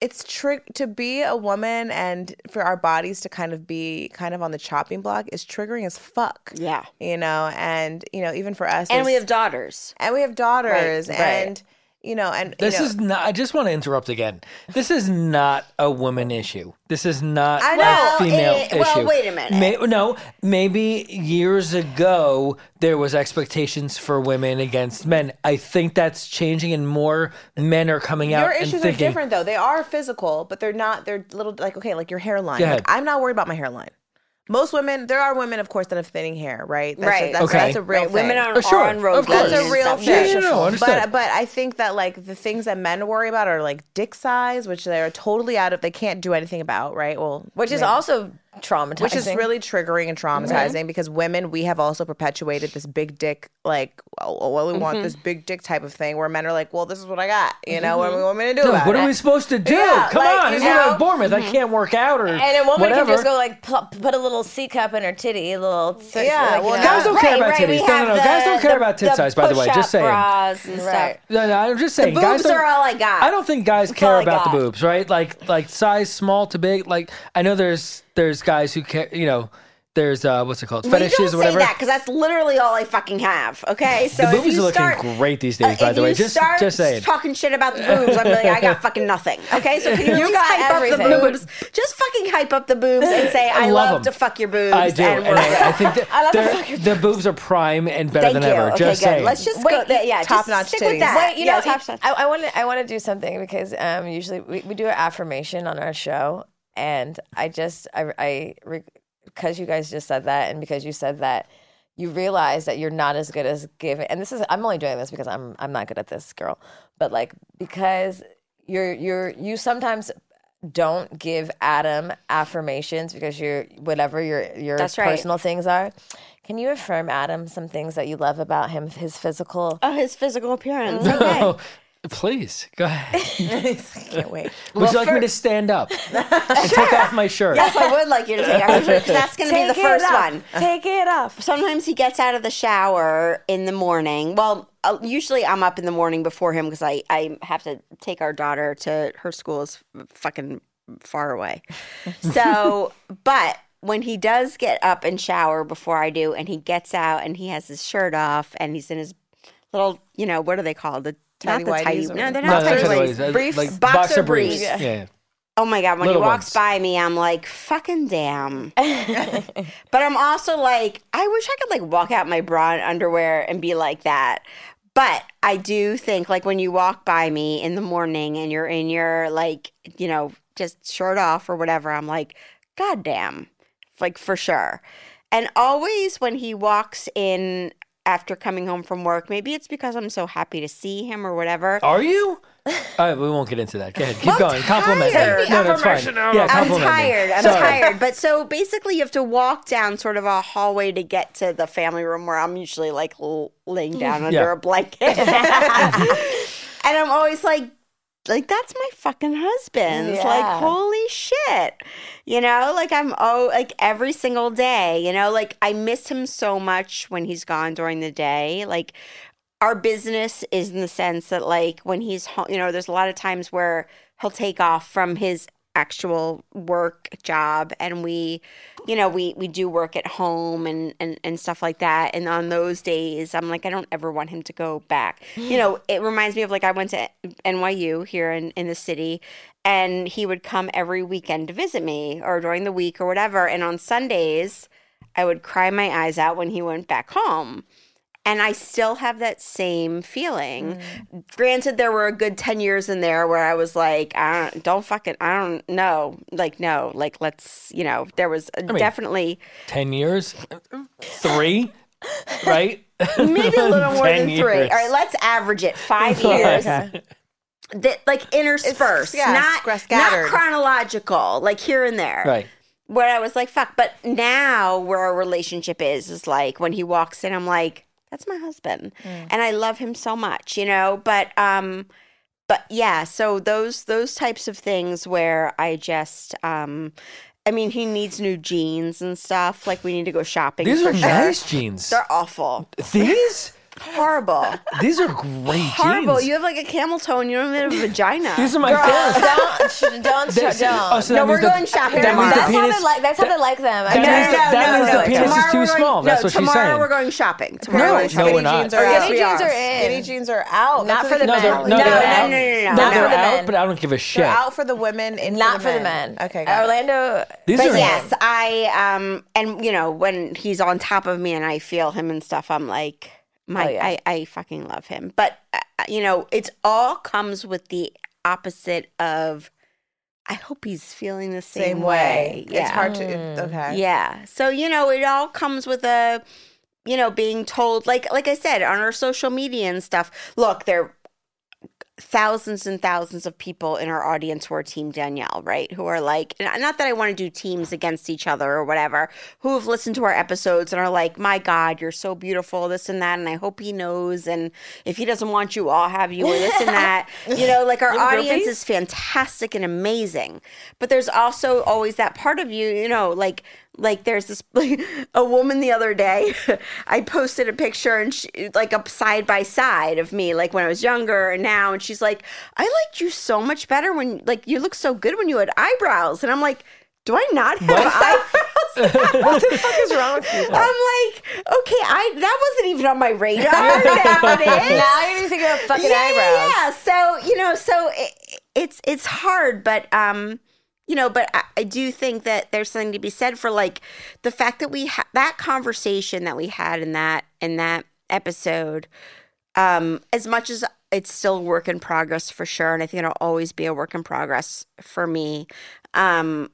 It's trick to be a woman and for our bodies to kind of be kind of on the chopping block is triggering as fuck. Yeah. You know, and you know, even for us And we have daughters. and we have daughters right. and you know, and you This know, is not. I just want to interrupt again. This is not a woman issue. This is not I a know, female it- issue. well, wait a minute. May, no, maybe years ago there was expectations for women against men. I think that's changing, and more men are coming out Your issues are different though. They are physical, but they're not. They're little like okay, like your hairline. Like, I'm not worried about my hairline. Most women, there are women, of course, that have thinning hair, right? That's Right. that's, Okay. Oh, that's a real Right, thing. women are, Oh, sure. are on Of road. course. That's a real thing. Yeah, yeah, no, understood. But but I think that like the things that men worry about are like dick size, which they are totally out of. They can't do anything about, right? Well, which is maybe- also traumatizing. which is really triggering and mm-hmm. traumatizing because women we have also perpetuated this big dick like oh, oh well we want mm-hmm. this big dick type of thing where men are like well this is what i got you know what do we want me to do Dude, about what it are we supposed to do? Yeah, Come like, on, you isn't it know? like Bournemouth? I can't work out or and a woman whatever. can just go like pl- put a little C cup in her titty, a little. Yeah, like, you well, know. Guys don't care Right, about right, we titties. No, no, have no. the- Guys don't care the- about tit size, by the way. Just push-up saying. bras Right. No, no, I'm just saying. The boobs don't, are all I got. I don't think guys care about the boobs, right? Like like size small to big. Like I know there's there's guys who care. You know, there's uh, what's it called? Well, you Fetishes don't or whatever. say that because that's literally all I fucking have. Okay, so the if movies you are looking start, great these days, uh, by the way. Just start just saying. talking shit about the boobs, I'm like, I got fucking nothing. Okay, so can you, You just got hype up everything. the boobs? Just fucking hype up the boobs and say, I, love love, 'em. to fuck your boobs. I do, and and I, I think that I love the they're- fucking the boobs are prime and better Thank than you. ever. Okay, just good. saying. Let's just Wait, go. There. Yeah, top-notch just stick with that. Wait, you yeah, know, top notch. I, I want to I want to do something because um, usually we, we do an affirmation on our show, and I just I I because you guys just said that, and because you said that, you realize that you're not as good as giving. And this is I'm only doing this because I'm I'm not good at this, girl. But like because you're you're you sometimes don't give Adam affirmations because you're whatever your your That's right. personal things are. Can you affirm Adam some things that you love about him, his physical? Oh, his physical appearance. Okay. Please go ahead. I Can't wait. Would you like me to stand up and take off my shirt? yes, I would like you to take off because that's going to be the first off. one. Take it off. sometimes he gets out of the shower in the morning. Well, uh, usually I'm up in the morning before him because I, I have to take our daughter to her school is fucking far away. So, but when he does get up and shower before I do, and he gets out and he has his shirt off and he's in his little, you know, what are they called? The Tidy not the tidy. whities or- No, they're No, not that's tidy what whities. was. Briefs? Like Boxer boxer briefs. briefs. Yeah. yeah. Oh my god, when Little he walks ones. by me, I'm like, fucking damn. but I'm also like, I wish I could like walk out my bra and underwear and be like that. But I do think like when you walk by me in the morning and you're in your like, you know, just shirt off or whatever, I'm like, God damn. Like for sure. And always when he walks in after coming home from work, maybe it's because I'm so happy to see him or whatever. Are you? All right, we won't get into that. Go ahead. Keep I'm going. Compliment tired. me. No, that's fine. Yeah, I'm tired. I'm Sorry. tired. But so basically, you have to walk down sort of a hallway to get to the family room where I'm usually like laying down under Yeah. a blanket. and I'm always like, like that's my fucking husband. Like holy shit, you know. Like I'm oh like every single day. You know, like I miss him so much when he's gone during the day. Like our business is in the sense that like when he's home, you know, there's a lot of times where he'll take off from his actual work job and we you know we we do work at home and and and stuff like that. And on those days I'm like I don't ever want him to go back. You know it reminds me of like I went to NYU here in in the city and he would come every weekend to visit me or during the week or whatever. And on Sundays I would cry my eyes out when he went back home and I still have that same feeling. Mm. Granted, there were a good 10 years in there where I was like, I don't, don't fucking, I don't know. Like, no, like, let's, you know, there was mean- definitely Ten years, three, right? maybe a little more 10 than three. All right, let's average it. Five years. That, like interspersed, yeah, not, not chronological, like here and there. Right. where I was like, fuck. But now where our relationship is, is like when he walks in, I'm like, that's my husband. And I love him so much, you know? But, um, but yeah, so those, those types of things where I just, um, I mean, he needs new jeans and stuff. Like we need to go shopping These for are sure. nice jeans. They're awful. These? Horrible. These are great Horrible. jeans. You have like a camel toe and you don't even have a vagina. These are my Girl, favorite. don't, sh- don't, That's- don't. oh, so No, that we're the- going shopping that means the tomorrow. that's how penis- they like. That's how they like them. I that know. means the- that No, means no, the no, penis is tomorrow too we're going- small. That's no, what she's tomorrow saying. we're going shopping. Tomorrow No, we're going no, shopping. we're not. jeans are Yes, out. we jeans are. are in. Skinny jeans are out. Not for the they men. No, they're, no, No, they're no, out. no, no, no, No, no, they're no. out, but I don't give a shit. They're out for the women, in Not for for the men. Okay, got it. Orlando. These But are yes, I um and you know when he's on top of me and I feel him and stuff, I'm like my Oh, yeah. I I fucking love him. But uh, you know, it's all comes with the opposite of I hope he's feeling the same, Same way. Yeah. It's hard to. it- okay. Yeah. So, you know, it all comes with a you know, being told like like I said on our social media and stuff. Look, there thousands and thousands of people in our audience who are team Danielle, right? Who are like not that I want to do teams against each other or whatever, who have listened to our episodes and are like, "My god, you're so beautiful, this and that." And I hope he knows and if he doesn't want you, I'll have you or this and that. You know, like our audience is fantastic and amazing. But there's also always that part of you, you know, like like there's this like, a woman the other day i posted a picture and she, like up side by side of me like when i was younger and now and she's like i liked you so much better when like you look so good when you had eyebrows and i'm like do i not have eyebrows what the fuck is wrong with you? I'm like, okay, I that wasn't even on my radar. now it is. now thinking of fucking yeah, eyebrows. Yeah, so you know, so it, it's it's hard, but um, you know, but I, I do think that there's something to be said for like the fact that we had that conversation that we had in that in that episode. Um, as much as it's still work in progress for sure, and I think it'll always be a work in progress for me. Um,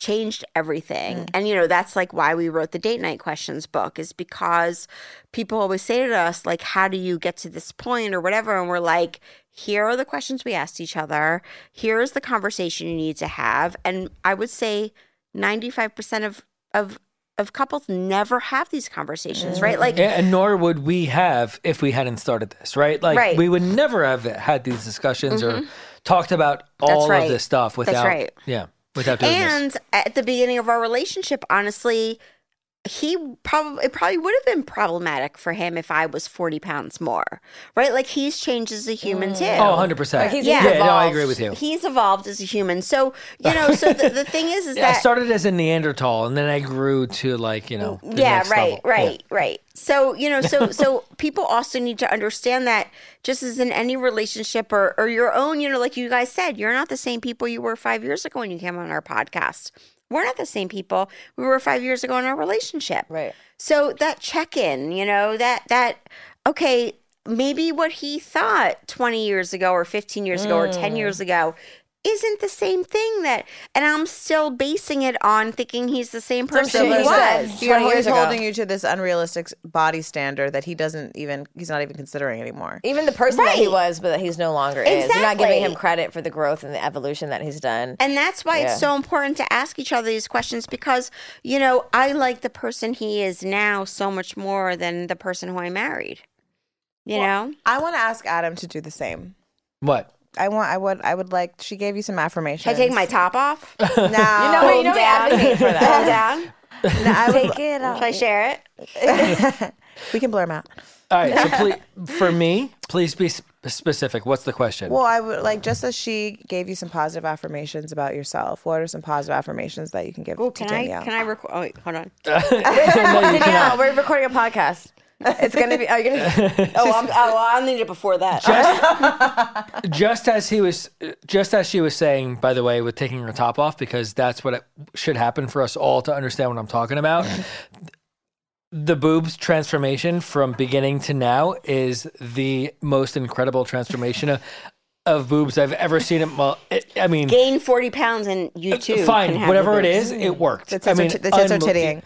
changed everything. Mm. And you know, that's like why we wrote the date night questions book is because people always say to us like how do you get to this point or whatever and we're like here are the questions we asked each other. Here's the conversation you need to have. And I would say 95% of of of couples never have these conversations, right? Mm. Like Yeah, and nor would we have if we hadn't started this, right? Like Right. we would never have had these discussions or mm-hmm. talked about all right. of this stuff without right. yeah, without doing this. And at the beginning of our relationship, honestly, he probably it probably would have been problematic for him if I was forty pounds more, right? Like he's changed as a human mm. too. Oh, 100%. Like, he's yeah, no, I agree with you. He's evolved as a human, so you know. So the, the thing is, is Yeah, I that started as a Neanderthal and then I grew to like, you know, the yeah, next right, level. right, right. So you know, so so people also need to understand that just as in any relationship or or your own, you know, like you guys said, you're not the same people you were five years ago when you came on our podcast. We're not the same people we were five years ago in our relationship. Right. So that check in, you know, that that okay, maybe what he thought 20 years ago or 15 years ago or 10 years mm. ago isn't the same thing that and I'm still basing it on thinking he's the same person shit he you was. He- You're he's ago. holding you to this unrealistic s- body standard that he doesn't even he's not even considering anymore. Even the person that he was, but that he's no longer is. You're not giving him credit for the growth and the evolution that he's done. And that's why Yeah. it's so important to ask each other these questions because, you know, I like the person he is now so much more than the person who I married. You know? I want to ask Adam to do the same. What? I want I would I would like she gave you some affirmations. Should I take my top off? no, You know, Hold you know we down. advocate for Hold that. down. no, I would, Take it off. Should I share it? we can blur them out. All right, so please, for me, please be sp- specific. What's the question? Well, I would like just as she gave you some positive affirmations about yourself. What are some positive affirmations that you can give Oh, to can I Danielle? can I record? Oh, wait, hold on. no, you cannot. Danielle, we're recording a podcast. It's gonna be. Are you gonna? Oh, I'm, oh, I'll need it before that. just, just as he was, just as she was saying, by the way, with taking her top off, because that's what it should happen for us all to understand what I'm talking about. the boobs transformation from beginning to now is the most incredible transformation of, of boobs I've ever seen. It, well, it, I mean, Gain 40 pounds and you uh, too. can fine, have whatever the it boobs. is, it worked. the I mean, are, t- the tits are tittying.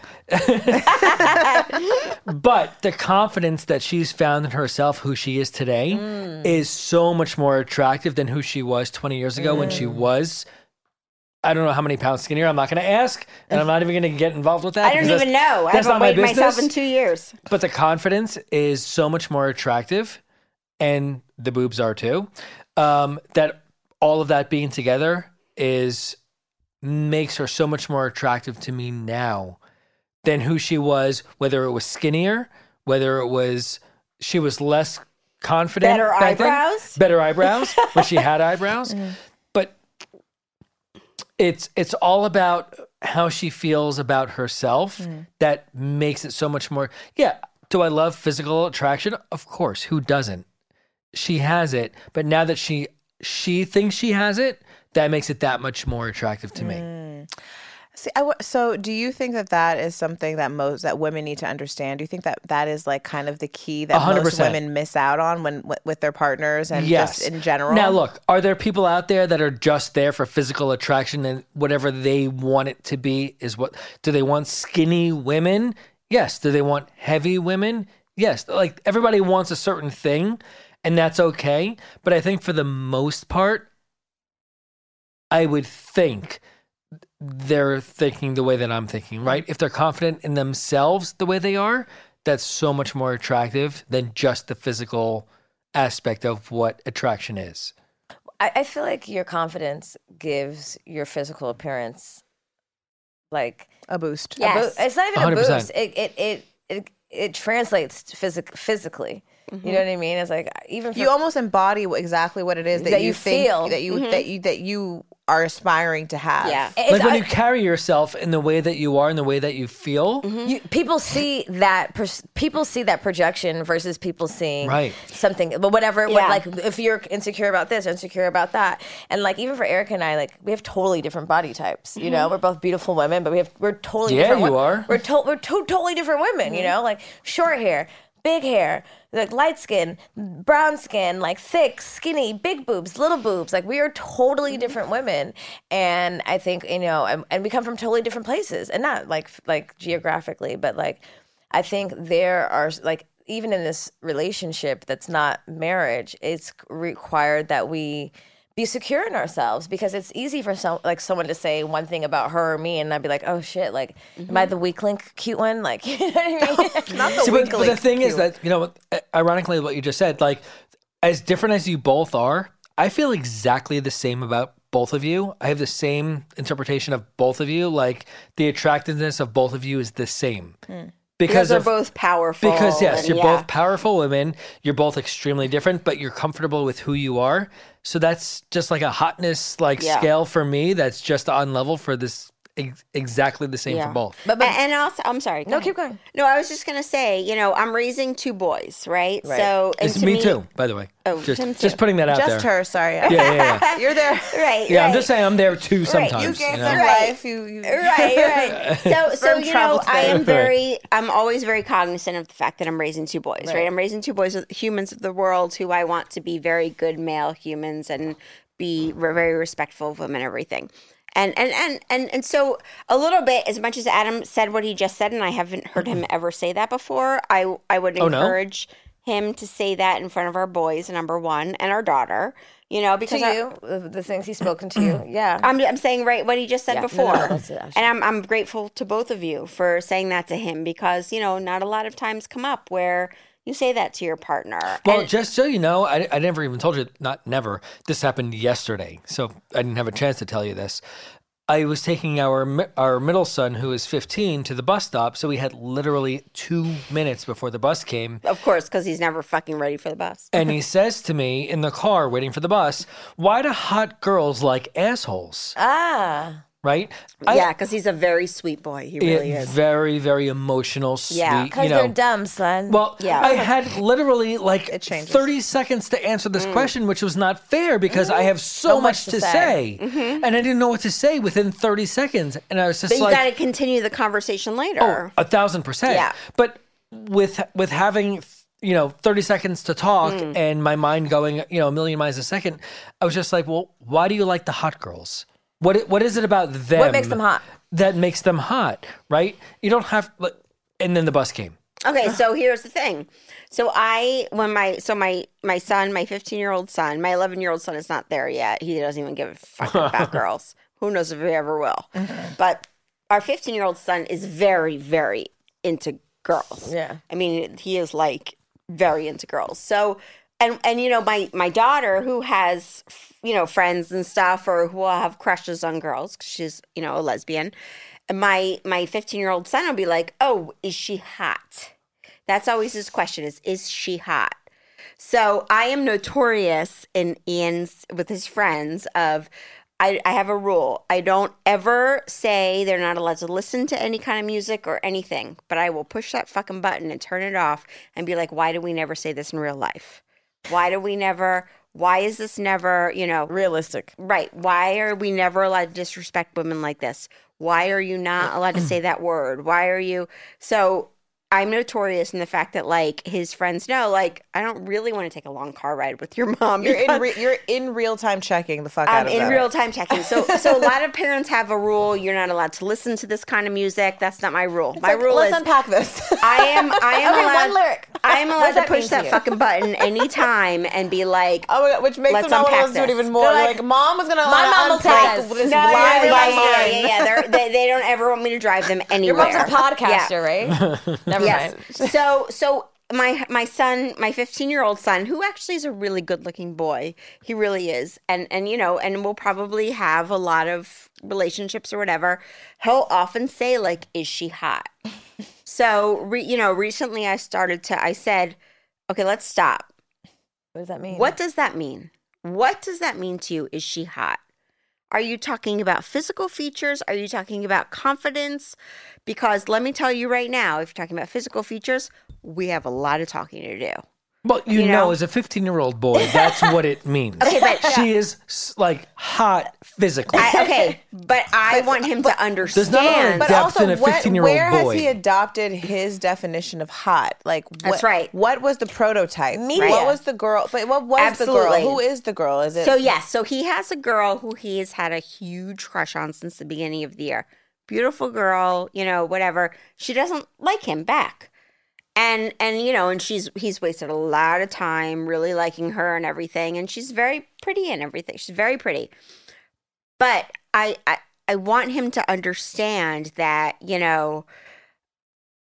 But the confidence that she's found in herself, who she is today, mm. is so much more attractive than who she was 20 years ago when she mm. was. I don't know how many pounds skinnier. I'm not going to ask, and I'm not even going to get involved with that. I don't even know. I That's haven't not my weighed myself in two years. But the confidence is so much more attractive, and the boobs are too. Um, that all of that being together is makes her so much more attractive to me now than who she was, whether it was skinnier, whether it was she was less confident, Better back then. eyebrows? better eyebrows when she had eyebrows. But it's it's all about how she feels about herself that makes it so much more. Yeah, do I love physical attraction? Of course, who doesn't? She has it, but now that she she thinks she has it, that makes it that much more attractive to me. Mm. See, I w- so do you think that that is something that most that women need to understand? Do you think that that is like kind of the key that hundred most women miss out on when wi- with their partners and Yes. just in general? Now, look, are there people out there that are just there for physical attraction and whatever they want it to be is what? Do they want skinny women? Yes. Do they want heavy women? Yes. Like everybody wants a certain thing, and that's okay. But I think for the most part, I would think they're thinking the way that I'm thinking, right? If they're confident in themselves the way they are, that's so much more attractive than just the physical aspect of what attraction is. I, I feel like your confidence gives your physical appearance like a boost. a Yes. it's not even a 100%. boost. It it it it, it translates to physic- physically. You know what I mean? It's like even for, You almost embody exactly what it is that, That you, you think feel. that you mm-hmm. that you that you are aspiring to have. Yeah. It's- like when I- you carry yourself in the way that you are, in the way that you feel. Mm-hmm. you, people see that people see that projection versus people seeing Right. something but whatever what, Yeah. like if you're insecure about this insecure about that and like even for erica and i like we have totally different body types you know mm-hmm. we're both beautiful women but we have we're totally Yeah, different you wo- are. we're, to- we're to- totally different women you know like short hair big hair like light skin brown skin like thick skinny big boobs little boobs. Like we are totally mm-hmm. different women. And i think you know and, and we come from totally different places. And not like like geographically but like i think there are like even in this relationship that's not marriage it's required that we be secure in ourselves because it's easy for some like someone to say one thing about her or me and I'd be like, oh shit, like am I mm-hmm. the weak link cute one? Like you know what I mean? Not the See, but, weak but the link thing is that you know, ironically, what you just said, like as different as you both are, I feel exactly the same about both of you. I have the same interpretation of both of you. Like the attractiveness of both of you is the same because because they're both powerful. because yes, and you're yeah. both powerful women. You're both extremely different, but you're comfortable with who you are. So that's just like a hotness like Yeah. scale for me. That's just on level for this ex- exactly the same Yeah. for both. but, but A- and also, I'm sorry. no, ahead. keep going. No, I was just gonna say, you know, I'm raising two boys, right? Right. So, and It's to me, too, by the way. Oh, just him too. just putting that out Just there. Just her, sorry. Yeah, yeah, yeah. You're there. Right. Yeah, right. I'm just saying I'm there too Right, you sometimes. You You gave know? Right. life. You, you right, right. So, so you know, travel I am very, I'm always very cognizant of the fact that I'm raising two boys, right? I'm raising two boys, humans of the world, who I want to be very good male humans and be re- very respectful of them and everything. And and and and and so a little bit, as much as Adam said what he just said, and I haven't heard him mm-hmm. ever say that before. I I would Oh, no? encourage him to say that in front of our boys, number one, and our daughter. You know, because I- you, the, the things he's spoken to you. Yeah. I'm, I'm saying right what he just said Yeah. No, no, before, no, it, and I'm I'm grateful to both of you for saying that to him because you know not a lot of times come up where you say that to your partner. Well, And- just so you know, I, I never even told you, not never. This happened yesterday, so I didn't have a chance to tell you this. I was taking our our middle son, who is 15, to the bus stop, so we had literally two minutes before the bus came. of course, because he's never fucking ready for the bus. And he says to me in the car waiting for the bus, Why do hot girls like assholes? ah. Right? yeah, because he's a very sweet boy. He really it- is. Very, very emotional, sweet. Yeah, you Because know. they're dumb, son. Well, Yeah. I had literally like 30 seconds to answer Mm. this question, which was not fair because I have so, much, to say. And I didn't know what to say within 30 seconds. And I was just Mm-hmm. But you like, got to continue the conversation later. oh, a thousand percent. Yeah. But with with having you know 30 seconds to talk Mm. and my mind going you know a million miles a second i was just like well why do you like the hot girls what i- what is it about them What makes them hot? that makes them hot right you don't have like and then the bus came Okay, so here's the thing. So I when my so my my son, my 15 year old son, my 11 year old son is not there yet. He doesn't even give a fuck about girls. Who knows if he ever will? But our 15 year old son is very very into girls. Yeah. I mean, he is like very into girls. So and and you know my my daughter who has you know friends and stuff or who will have crushes on girls 'cause she's you know a lesbian. My my 15 year old son will be like, "Oh, is she hot?" That's always his question: is Is she hot? So I am notorious in Ian's with his friends of I, I have a rule. I don't ever say they're not allowed to listen to any kind of music or anything, but I will push that fucking button and turn it off and be like, why do we never say this in real life? Why do we never? Why is this never, you know, Realistic. Right. Why are we never allowed to disrespect women like this? Why are you not allowed to say that word? Why are you so I'm notorious in the fact that like his friends know, like, I don't really want to take a long car ride with your mom. You're in re- you're in real time checking the fuck out I'm in real time checking. So so a lot of parents have a rule, you're not allowed to listen to this kind of music. That's not my rule. my Like, rule let's is unpack this. I am I am Okay, allowed one lyric. I am allowed does to that push to that fucking button anytime and be like Oh my god, which makes Let's them not want unpack to do it even more. Like, like, mom was gonna "My wanna mom will take unpack us." this No, No, yeah, yeah, yeah, yeah, yeah. They're, they they don't ever want me to drive them anywhere. Your anywhere. mom's a podcaster, Yeah. right? Never Yes. mind. so so my my son, my 15 year old son, who actually is a really good looking boy, he really is, and and you know, and will probably have a lot of relationships or whatever. He'll often say like, "Is she hot?" so re, you know, recently I started to. I said, "Okay, let's stop. What does that mean? What does that mean? What does that mean to you? Is she hot?" Are you talking about physical features? Are you talking about confidence? Because let me tell you right now, if you're talking about physical features, we have a lot of talking to do. Well, you, You know, know? as a 15 year old boy, that's what it means. Okay, but- she is like hot physically. I, okay, but I want him to There's not a lot of understand. But depth also, in a 15-year-old where has he adopted his definition of hot? Like, what, That's right. What was the prototype? Media. What was the girl? But what was Absolutely. the girl? Who is the girl? Is it? So yes, so he has a girl who he has had a huge crush on since the beginning of the year. Beautiful girl, you know, whatever. She doesn't like him back. And and you know, and she's he's wasted a lot of time really liking her and everything and she's very pretty and everything. She's very pretty. But I I I want him to understand that, you know,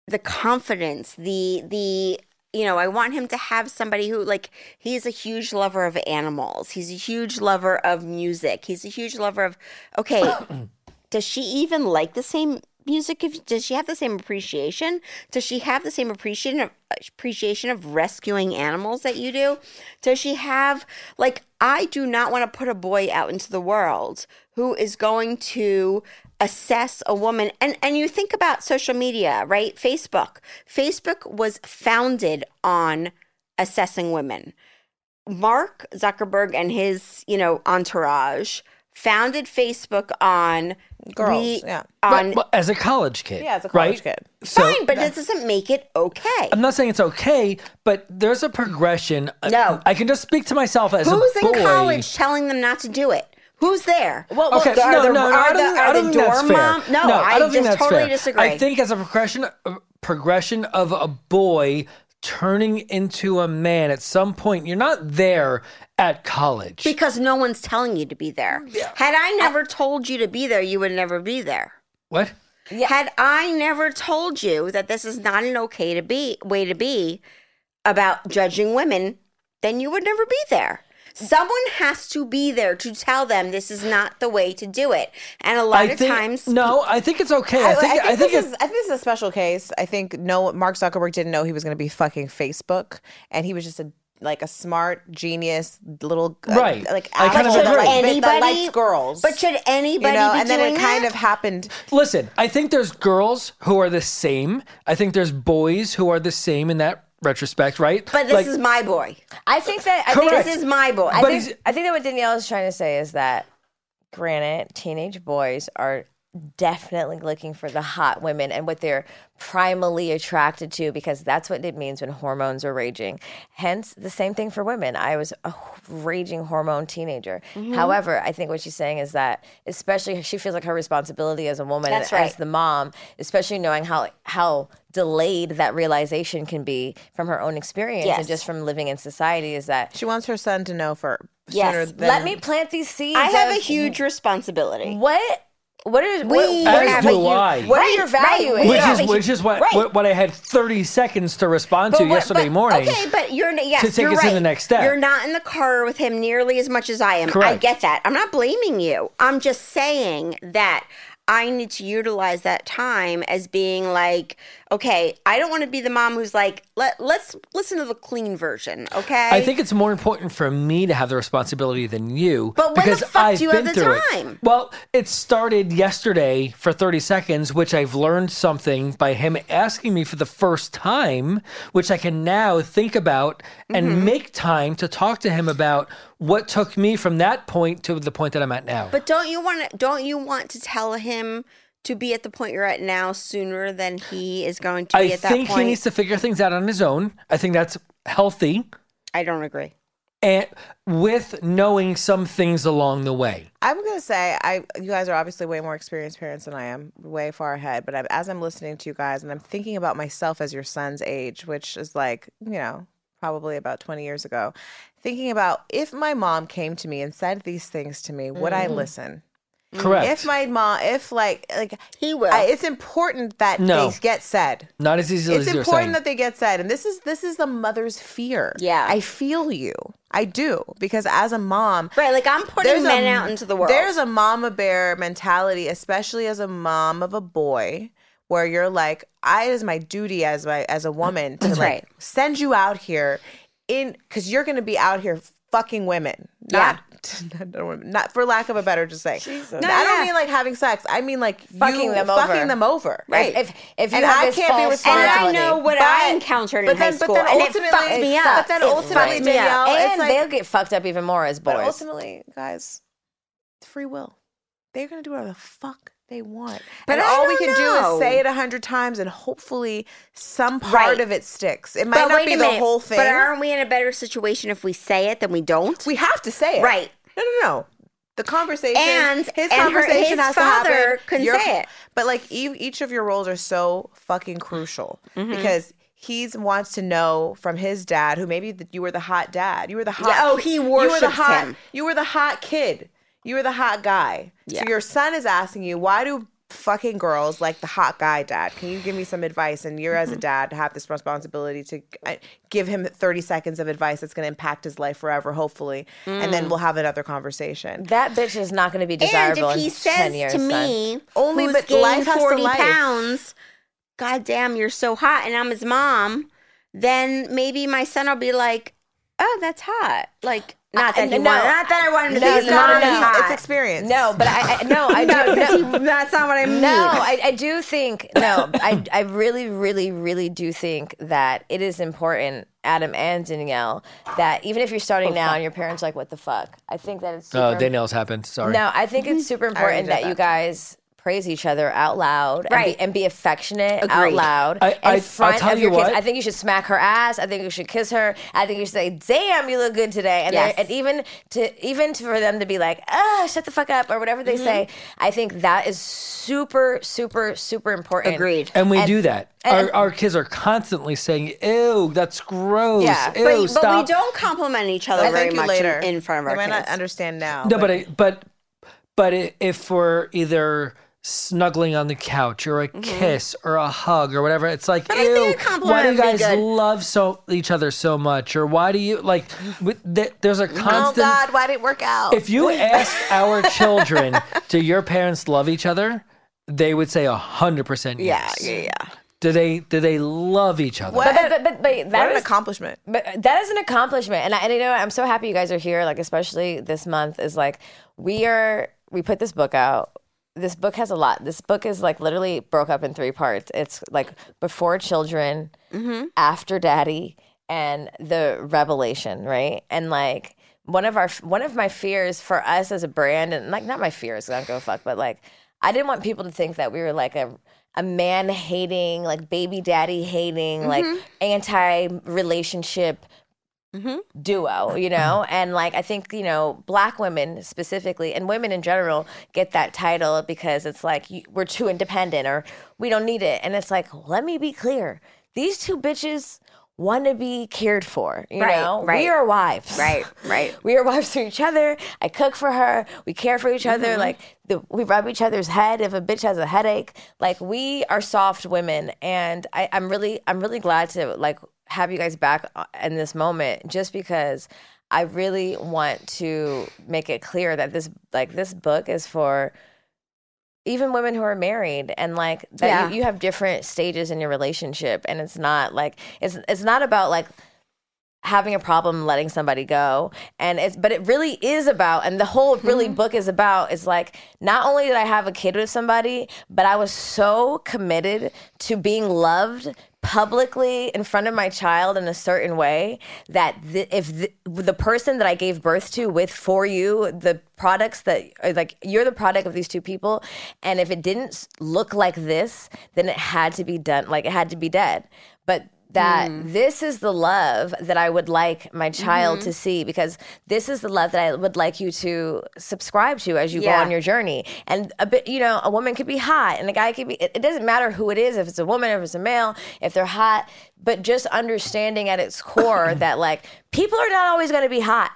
the confidence, the the you know, I want him to have somebody who like he's a huge lover of animals. He's a huge lover of music. He's a huge lover of okay, does she even like the same music if does she have the same appreciation? Does she have the same appreciation of appreciation of rescuing animals that you do? Does she have like I do not want to put a boy out into the world who is going to assess a woman and and you think about social media, right? Facebook. Facebook was founded on assessing women. Mark Zuckerberg and his, you know, entourage founded Facebook on Girls, yeah. on But- but as a college kid. Yeah, as a college right? kid. So, fine, but it doesn't make it okay. I'm not saying it's okay, but there's a progression. No. I can just speak to myself as Who's a boy. in college telling them not to do it? Who's there? Well, Okay, Are no, the- no, no, are I don't, the- think- I are don't the think that's dorm fair. mom- No, I don't think that's totally fair. disagree. I think as a progression, a progression of a boy turning into a man at some point, you're not there at college. because no one's telling you to be there. Had I never told you to be there, you would never be there. what? Had I never told you that this is not an okay to be way to be about judging women, then you would never be there. Someone has to be there to tell them this is not the way to do it. And a lot I of think times no. I think it's okay. I, think. I think, this it's, is, I think this is a special case. I think no, Mark Zuckerberg didn't know he was going to be fucking Facebook, and he was just a like a smart genius little uh, Right. like I kind asshole of that, agree. like, that Anybody- likes girls. But should anybody you know, be and then doing it kind of happened. Listen, I think there's girls who are the same. I think there's boys who are the same in that retrospect, right? But this Like, is my boy. I think that I think This is my boy. I think, I think that what Danielle is trying to say is that, granted, teenage boys are definitely looking for the hot women and what they're primally attracted to because that's what it means when hormones are raging. Hence, the same thing for women. I was a raging hormone teenager. Mm-hmm. However, I think what she's saying is that, especially she feels like her responsibility as a woman, right. as the mom, especially knowing how how delayed that realization can be from her own experience Yes. and just from living in society, is that She wants her son to know for Yes. sooner than let me plant these seeds. I have of a huge responsibility. what. What is what, We what, As is- do what you- I. what are your values? We which have is a- which is what, right. what what I had 30 seconds to respond to what- yesterday but- morning. Okay, but you're yes, to take you're us to right. the next step. You're not in the car with him nearly as much as I am. Correct. I get that. I'm not blaming you. I'm just saying that I need to utilize that time as being like, okay, I don't want to be the mom who's like, let let's listen to the clean version, okay? I think it's more important for me to have the responsibility than you. But when the because fuck I've do you have the through it. time? Well, it started yesterday for 30 seconds, which I've learned something by him asking me for the first time, which I can now think about and Mm-hmm. make time to talk to him about what took me from that point to the point that I'm at now. But don't you want to? Don't you want to tell him to be at the point you're at now sooner than he is going to be I at that point. I think he needs to figure things out on his own. I think that's healthy. I don't agree. And with knowing some things along the way. I'm gonna say I you guys are obviously way more experienced parents than I am, way far ahead. But I'm, as I'm listening to you guys and I'm thinking about myself as your son's age, which is like you know probably about 20 years ago, thinking about if my mom came to me and said these things to me, would I mm. listen? Mm-hmm. Correct. If my mom, if like like He will. I, it's important that No. they get said. Not as easily It's as you're important saying. that they get said, and this is this is the mother's fear. Yeah. I feel you. I do because as a mom, Right, like I'm putting men out into the world. There's a mama bear mentality, especially as a mom of a boy, where you're like, I it is my duty as my as a woman to like right. send you out here in because you're gonna be out here fucking women. Not, not for lack of a better to say. Jesus. I No, don't yeah. mean like having sex. I mean like Fucking them fucking over. Fucking them over. Right. If if you And have I this can't be false And I know what But- I encountered but in high then- but school, then and it ultimately- fucked me but up. then It ultimately, me up. Danielle, and like- they'll get fucked up even more as boys. But ultimately, guys, it's free will. They're gonna do whatever the fuck they want. But and all we can do is say it a hundred times, and hopefully some part Right. of it sticks. It might But not be the whole thing. But aren't we in a better situation if we say it than we don't? we have to say it. Right. No, no, no. The conversation And- his and her- conversation his has to father happen. couldn't Your- say it. But like each of your roles are so fucking crucial Mm-hmm. because he wants to know from his dad, who maybe th- you were the hot dad, you were the hot. Yeah, oh, he you were the worships hot. him. You were the hot kid. You were the hot guy. Yeah. So your son is asking you, why do fucking girls like the hot guy dad? Can you give me some advice? And you're as Mm-hmm. a dad have this responsibility to uh, give him 30 seconds of advice that's going to impact his life forever, hopefully, and Mm. then we'll have another conversation. that bitch is not going to be desirable. And if he in ten says years. to son. me, Only, who's but gained life 40 life. pounds, God damn, you're so hot, and I'm his mom, then maybe my son will be like, oh, that's hot. Like, not that I- he no. want, not that I want him to No, think He's his no, not- no, is no. It's experience. No, but I, I no, I no, do. 'cause No, he- that's not what I mean. No, I, I do think no, I I really, really, really do think that it is important, Adam and Danielle, that even if you're starting oh, now and your parents are like, what the fuck? I think that it's uh, super Oh, Danielle's happened. Sorry. No, I think it's super important did that, you guys praise each other out loud and, Right. be, and be affectionate out loud I- in I- I'll front tell of you your kids. what. I think you should smack her ass. I think you should kiss her. I think you should say, "Damn, you look good today." And, Yes. and even to even to, for them to be like, "Ah, shut the fuck up" or whatever they say. I think that is super, super, super important. Agreed. And we do that. and- our, our kids are constantly saying, ew, that's gross. Yeah. Ew, But, but we don't compliment each other I'll very much later. in, in front of You our might kids. not understand now. No, but I, but but if we're either snuggling on the couch or a kiss or a hug or whatever, it's like, Mm-hmm. I think ew, why do you guys love so each other so much, or why do you like? with- th- There's a constant. oh. God, why did it work out? If you ask our children, do your parents love each other? They would say a hundred percent yeah, yes. yeah, yeah. Do they? Do they love each other? What? But but but, but what that an accomplishment. But that is an accomplishment, and I, and you know I'm so happy you guys are here. Like especially this month is like we are. We put this book out. This book has a lot. This book is like literally broke up in three parts. It's like before children, mm-hmm. after daddy, and the revelation, right? And like one of our one of my fears for us as a brand, and like not my fears, I don't a fuck, but like I didn't want people to think that we were like a a man hating, like baby daddy hating, like mm-hmm. anti relationship duo, you know? And like I think, you know, black women specifically and women in general get that title because it's like you, we're too independent or we don't need it. And it's like, let me be clear. These two bitches want to be cared for, you Right, know? right. We are wives. Right, right. We are wives to each other. I cook for her. We care for each Mm-hmm. other. Like the, we rub each other's head if a bitch has a headache. Like we are soft women, and I, I'm really, I'm really glad to like have you guys back uh, in this moment, just because I really want to make it clear that this, like this book, is for even women who are married and like that Yeah. you, you have different stages in your relationship. And it's not like it's it's not about like having a problem letting somebody go. And it's but it really is about and the whole really book is about is like not only did i have a kid with somebody but i was so committed to being loved publicly in front of my child in a certain way that th- if the, person that i gave birth to with for you the products that like you're the product of these two people and if it didn't look like this then it had to be done like it had to be dead. But that mm. this is the love that I would like my child to mm-hmm. see because this is the love that I would like you to subscribe to as you Yeah. go on your journey. And a bit, you know, a woman could be hot and a guy could be, it, it doesn't matter who it is, if it's a woman, if it's a male, if they're hot, but just understanding at its core that like people are not always going to be hot.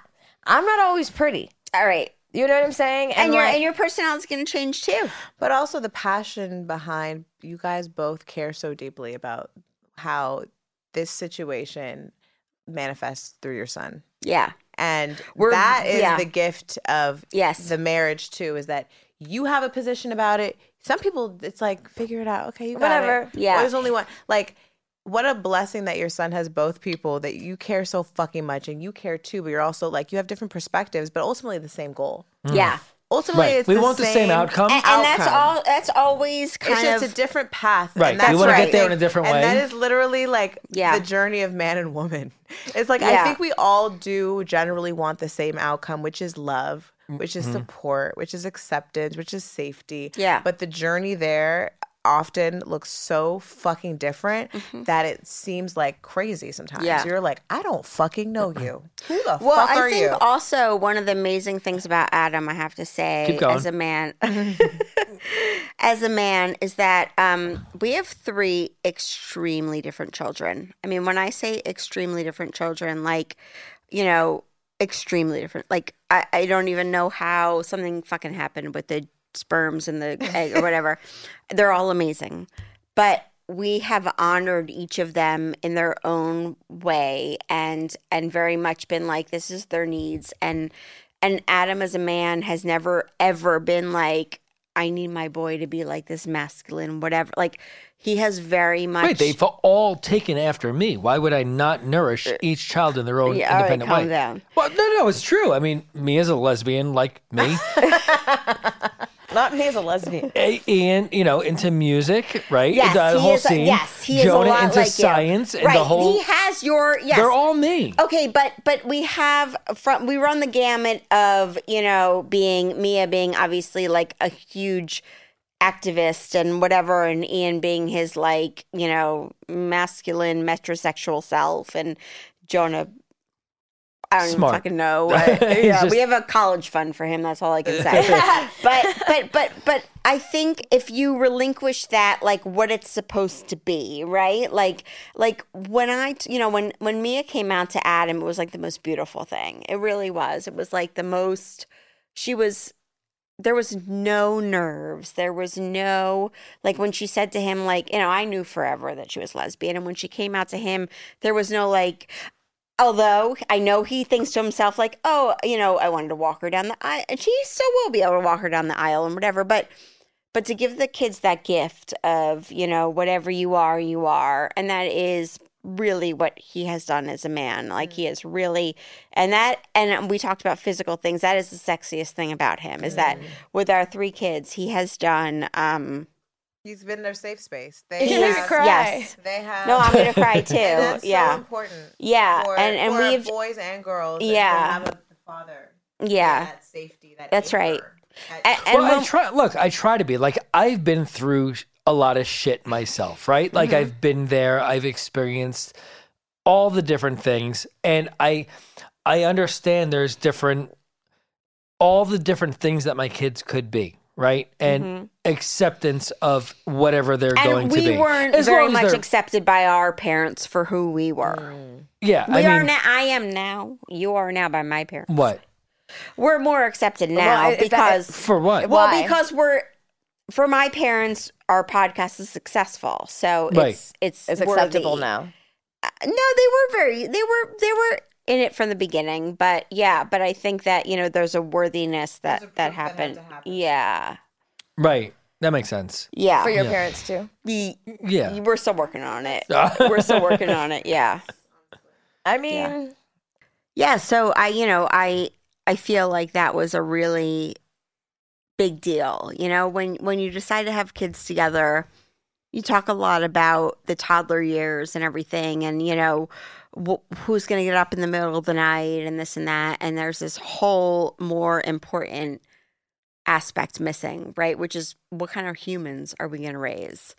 I'm not always pretty. All right. You know what I'm saying? And, your like- and your personality's going to change too. But also the passion behind you guys both care so deeply about how this situation manifests through your son. Yeah. And We're- that is yeah. the gift of Yes. the marriage too, is that you have a position about it. Some people it's like figure it out. Okay, you got Whatever. it. Yeah. Well, there's only one. Like what a blessing that your son has both people that you care so fucking much and you care too, but you're also like you have different perspectives, but ultimately the same goal. Yeah. Ultimately, Right. it's We the want the same outcome. And, and that's all. That's always kind It's just of a different path. Right. And that's We wanna get there in a different and way. that is literally like Yeah. the journey of man and woman. It's like Yeah. I think we all do generally want the same outcome, which is love, mm, which is mm-hmm. support, which is acceptance, which is safety. Yeah. But the journey there often looks so fucking different that it seems like crazy sometimes. Yeah. You're like, I don't fucking know you. Who the Well, fuck I are think you? also one of the amazing things about Adam, I have to say, as a man, as a man, is that um, we have three extremely different children. I mean, when I say extremely different children, like, you know, extremely different. Like, I, I don't even know how something fucking happened with the sperms and the egg or whatever. They're all amazing, but we have honored each of them in their own way and and very much been like this is their needs and and Adam as a man has never ever been like I need my boy to be like this masculine whatever like he has very much Wait, they've all taken after me. Why would I not nourish uh, each child in their own Yeah, all right, independent calm way? down. Well, no, no, it's true. I mean, me as a lesbian, like me, Not me as a lesbian. A- Ian, you know, into music, right? yes the he whole is scene. yes he is Jonah a lot into like you. science and right the whole. he has your yes They're all me. Okay, but but we have from we run the gamut of you know being Mia being obviously like a huge activist and whatever, and Ian being his like you know masculine metrosexual self, and Jonah. I don't Smart. even fucking know. What, yeah, just- we have a college fund for him. That's all I can say. but but but but I think if you relinquish that, like what it's supposed to be, right? Like like when I, you know, when when Mia came out to Adam, it was like the most beautiful thing. It really was. It was like the most. She was. There was no nerves. There was no like when she said to him, like you know, I knew forever that she was lesbian, and when she came out to him, there was no like. Although I know he thinks to himself, like, oh, you know, I wanted to walk her down the aisle, and she still will be able to walk her down the aisle and whatever. But, but to give the kids that gift of, you know, whatever you are, you are, and that is really what he has done as a man. Like he is really, and that, and we talked about physical things. That is the sexiest thing about him is that with our three kids, he has done. um He's been their safe space. They You're gonna have, cry. Yes, They have. no, I'm gonna cry too. And that's yeah, so important. yeah, for, and and for we've boys and girls. Yeah. to have a father. yeah. that safety. That That's right. anchor, that- And, and well, when- I try. Look, I try to be like I've been through a lot of shit myself, right? Like Mm-hmm. I've been there. I've experienced all the different things, and I, I understand there's different, all the different things that my kids could be, right? And acceptance of whatever they're Mm-hmm. and going we to be. We weren't As very much accepted by our parents for who we were. Yeah, We I are mean, now. I am now. You are now by my parents. what We're more accepted now Well, is that- because for what? well, Why? because we're for my parents. Our podcast is successful, so Right. it's it's It's acceptable now. Uh, No, they were very. They were. They were in it from the beginning, but yeah. But I think that you know, there's a worthiness that a that proof that had happened. to happen. Yeah, right, that makes sense. yeah. For your Yeah. parents too. We- Yeah, we're still working on it. we're still working on it. Yeah. I mean, yeah so i you know i i feel like that was a really big deal you know when when you decide to have kids together you talk a lot about the toddler years and everything and you know wh- who's going to get up in the middle of the night and this and that and there's this whole more important aspect missing right which is what kind of humans are we going to raise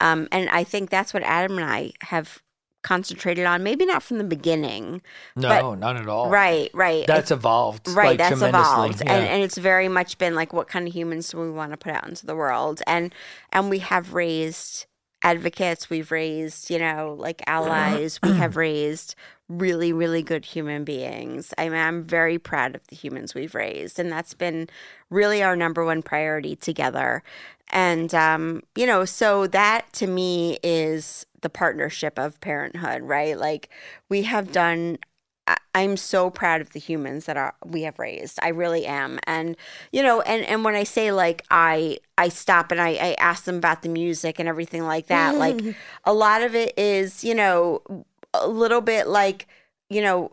um, and i think that's what adam and i have concentrated on maybe not from the beginning no, but- not at all. Right, right. That's evolved. right, like, that's evolved. Yeah. And and it's very much been like what kind of humans do we want to put out into the world? And and we have raised advocates, we've raised, you know, like allies, we have raised really, really good human beings. I mean, I'm very proud of the humans we've raised. And that's been really our number one priority together. And um, you know, so that to me is the partnership of parenthood, right? Like we have done I'm so proud of the humans that are we have raised. I really am. And you know, and and when I say like I I stop and I, I ask them about the music and everything like that, like a lot of it is, you know, a little bit like, you know,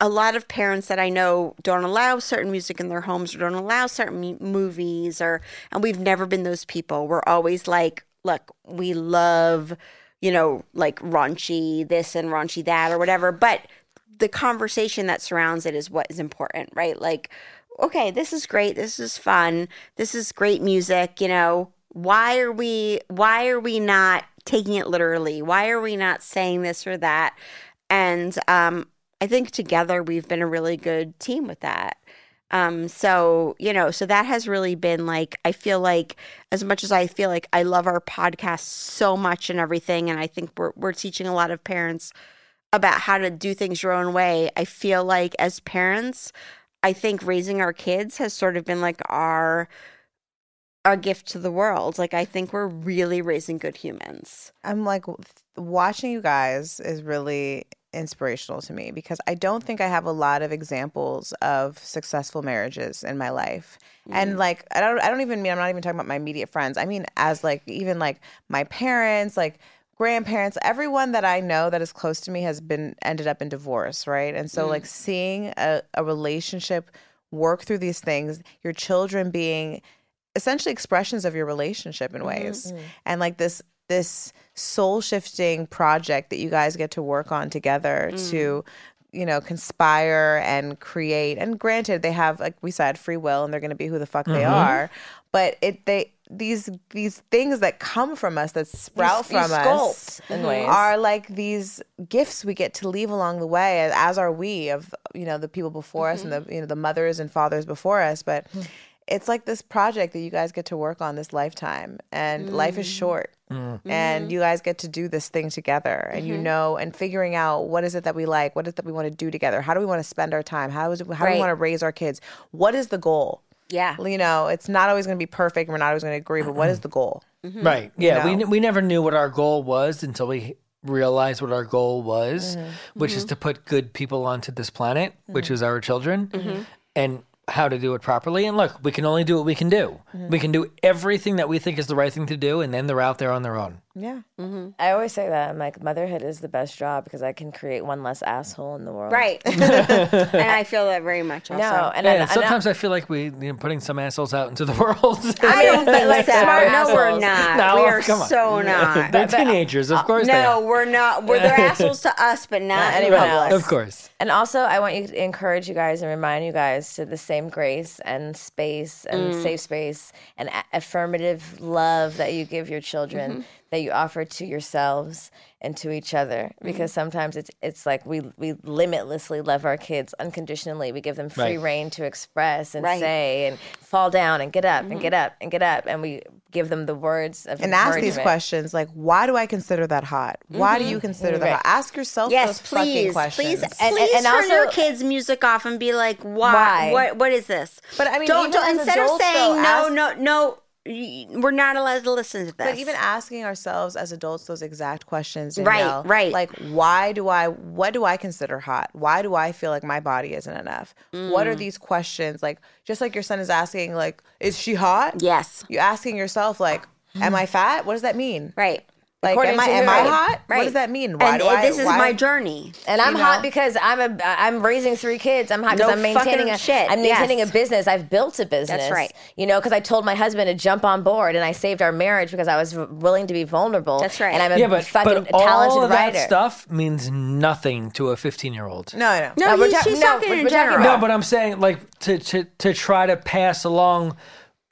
a lot of parents that I know don't allow certain music in their homes or don't allow certain movies or and we've never been those people. We're always like, look, we love, you know, like raunchy this and raunchy that or whatever, but the conversation that surrounds it is what is important, right? Like, okay, this is great, this is fun, this is great music, you know. Why are we why are we not taking it literally? Why are we not saying this or that? And um I think together we've been a really good team with that. Um, so you know, so that has really been like I feel like as much as I feel like I love our podcast so much and everything, and I think we're we're teaching a lot of parents about how to do things your own way. I feel like as parents, I think raising our kids has sort of been like our our gift to the world. Like I think we're really raising good humans. I'm like watching you guys is really inspirational to me because I don't think I have a lot of examples of successful marriages in my life. And mm-hmm. like I don't I don't even mean I'm not even talking about my immediate friends. I mean as like even like my parents, like grandparents, everyone that I know that is close to me has been ended up in divorce, right? And so like mm. seeing a, a relationship work through these things, your children being essentially expressions of your relationship in mm-hmm, ways. Mm-hmm. and like this this soul shifting project that you guys get to work on together to mm. you know conspire and create. And granted they have like we said free will and they're going to be who the fuck they mm-hmm. are but it they these these things that come from us that sprout These- these from us in ways. are like these gifts we get to leave along the way as, as are we of you know the people before us and the mm-hmm. you know the mothers and fathers before us. But hmm. it's like this project that you guys get to work on this lifetime and life is mm-hmm. short. Mm-hmm. And you guys get to do this thing together and you know and figuring out what is it that we like what is it that we want to do together how do we want to spend our time how is it, how do we want to raise our kids what is the goal Yeah. you know it's not always going to be perfect and we're not always going to agree but what is the goal mm-hmm. Right. Yeah. know? We, we never knew what our goal was until we realized what our goal was, mm-hmm. which is mm-hmm. to put good people onto this planet, which is our children, and how to do it properly. And look, we can only do what we can do. We can do everything that we think is the right thing to do, and then they're out there on their own. Yeah I always say that I'm like motherhood is the best job because I can create one less asshole in the world. Right. and I feel that very much also. No, and Yeah, I, and sometimes I feel like we you know, putting some assholes out into the world. I don't think like so. smart No, we're not. No, we are come on. so not. they're teenagers, of course. they No, are. we're not. We're they're assholes to us, but not, Not anyone else. of course. And also, I want you to encourage you guys and remind you guys to the same grace and space and Mm. safe space and a- affirmative love that you give your children, Mm-hmm. That you offer to yourselves and to each other. Mm-hmm. Because sometimes it's it's like we we limitlessly love our kids unconditionally. We give them free Right. rein to express and Right. Mm-hmm. say and fall down and get up and get up and get up, and we give them the words of and ask these questions like why do i consider that hot why do you consider that hot ask yourself Yes, those fucking please, questions please, And- please and turn also- your kids' music off and be like, "Why? Why? What? What is this?" But I mean, don't, don't as instead of saying though, no, ask- no, no, y- we're not allowed to listen to this. But even asking ourselves as adults those exact questions, Right, Danielle, right. Like, why do I? What do I consider hot? Why do I feel like my body isn't enough? What Mm. are these questions? Like, just like your son is asking, like, is she hot? yes, You asking yourself, like, am I fat? What does that mean? right, Like, According am I to am? I hot? right. What does that mean? Why and do I? this is why- my journey. And I'm You hot because I'm a I'm raising three kids. I'm hot because No I'm maintaining a shit. I'm maintaining Yes. a business. I've built a business. That's right. You know, because I told my husband to jump on board, and I saved our marriage because I was willing to be vulnerable. That's right. And I'm a Yeah, but, fucking but all talented of that stuff means nothing to a 15 year old. No, I know. No, we're ta- she's no, talking we're- in we're talking general. No, but I'm saying like to to to try to pass along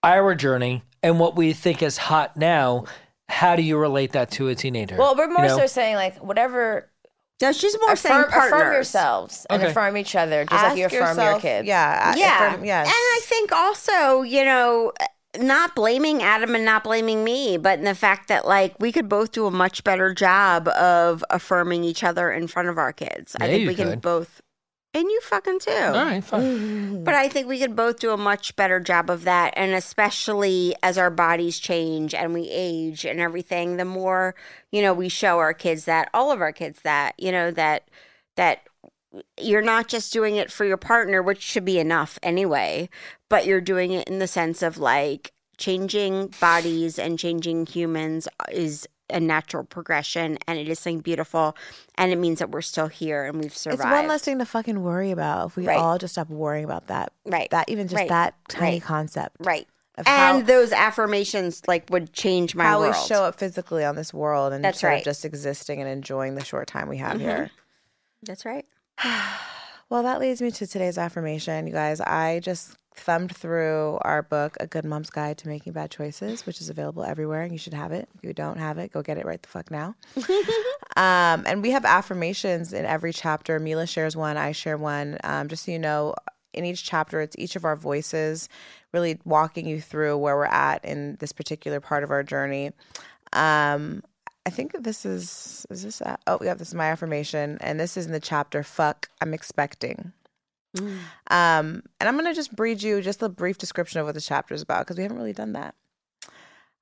our journey and what we think is hot now. How do you relate that to a teenager? well, we're more You know? so saying like whatever. no, she's more saying Affirm, partners. affirm yourselves and Okay. affirm each other, just Ask like you affirm your yourself- kids. Yeah, Yeah, affirm- yes. and I think also, you know, not blaming Adam and not blaming me, but in the fact that like we could both do a much better job of affirming each other in front of our kids. I think you we can both, and you fucking too. all right, fine. But I think we could both do a much better job of that. And especially as our bodies change and we age and everything, the more, you know, we show our kids that, all of our kids that, you know, that, that you're not just doing it for your partner, which should be enough anyway, but you're doing it in the sense of like changing bodies and changing humans is a natural progression and it is something beautiful and it means that we're still here and we've survived. It's one less thing to fucking worry about if we Right. all just stop worrying about that. Right. That even just Right. that tiny Right. concept. Right. And how- those affirmations like would change my how world. we show up physically on this world and That's right. of just existing and enjoying the short time we have mm-hmm. here. That's right. Well, that leads me to today's affirmation. You guys, I just thumbed through our book, A Good Mom's Guide to Making Bad Choices, which is available everywhere. and You should have it. If you don't have it, go get it right the fuck now. um, and we have affirmations in every chapter. Milah shares one, I share one. Um, just so you know, in each chapter, it's each of our voices really walking you through where we're at in this particular part of our journey. Um, I think this is is this a- oh yeah this is my affirmation and this is in the chapter fuck I'm expecting. Um, and I'm gonna just read you just a brief description of what the chapter is about because we haven't really done that.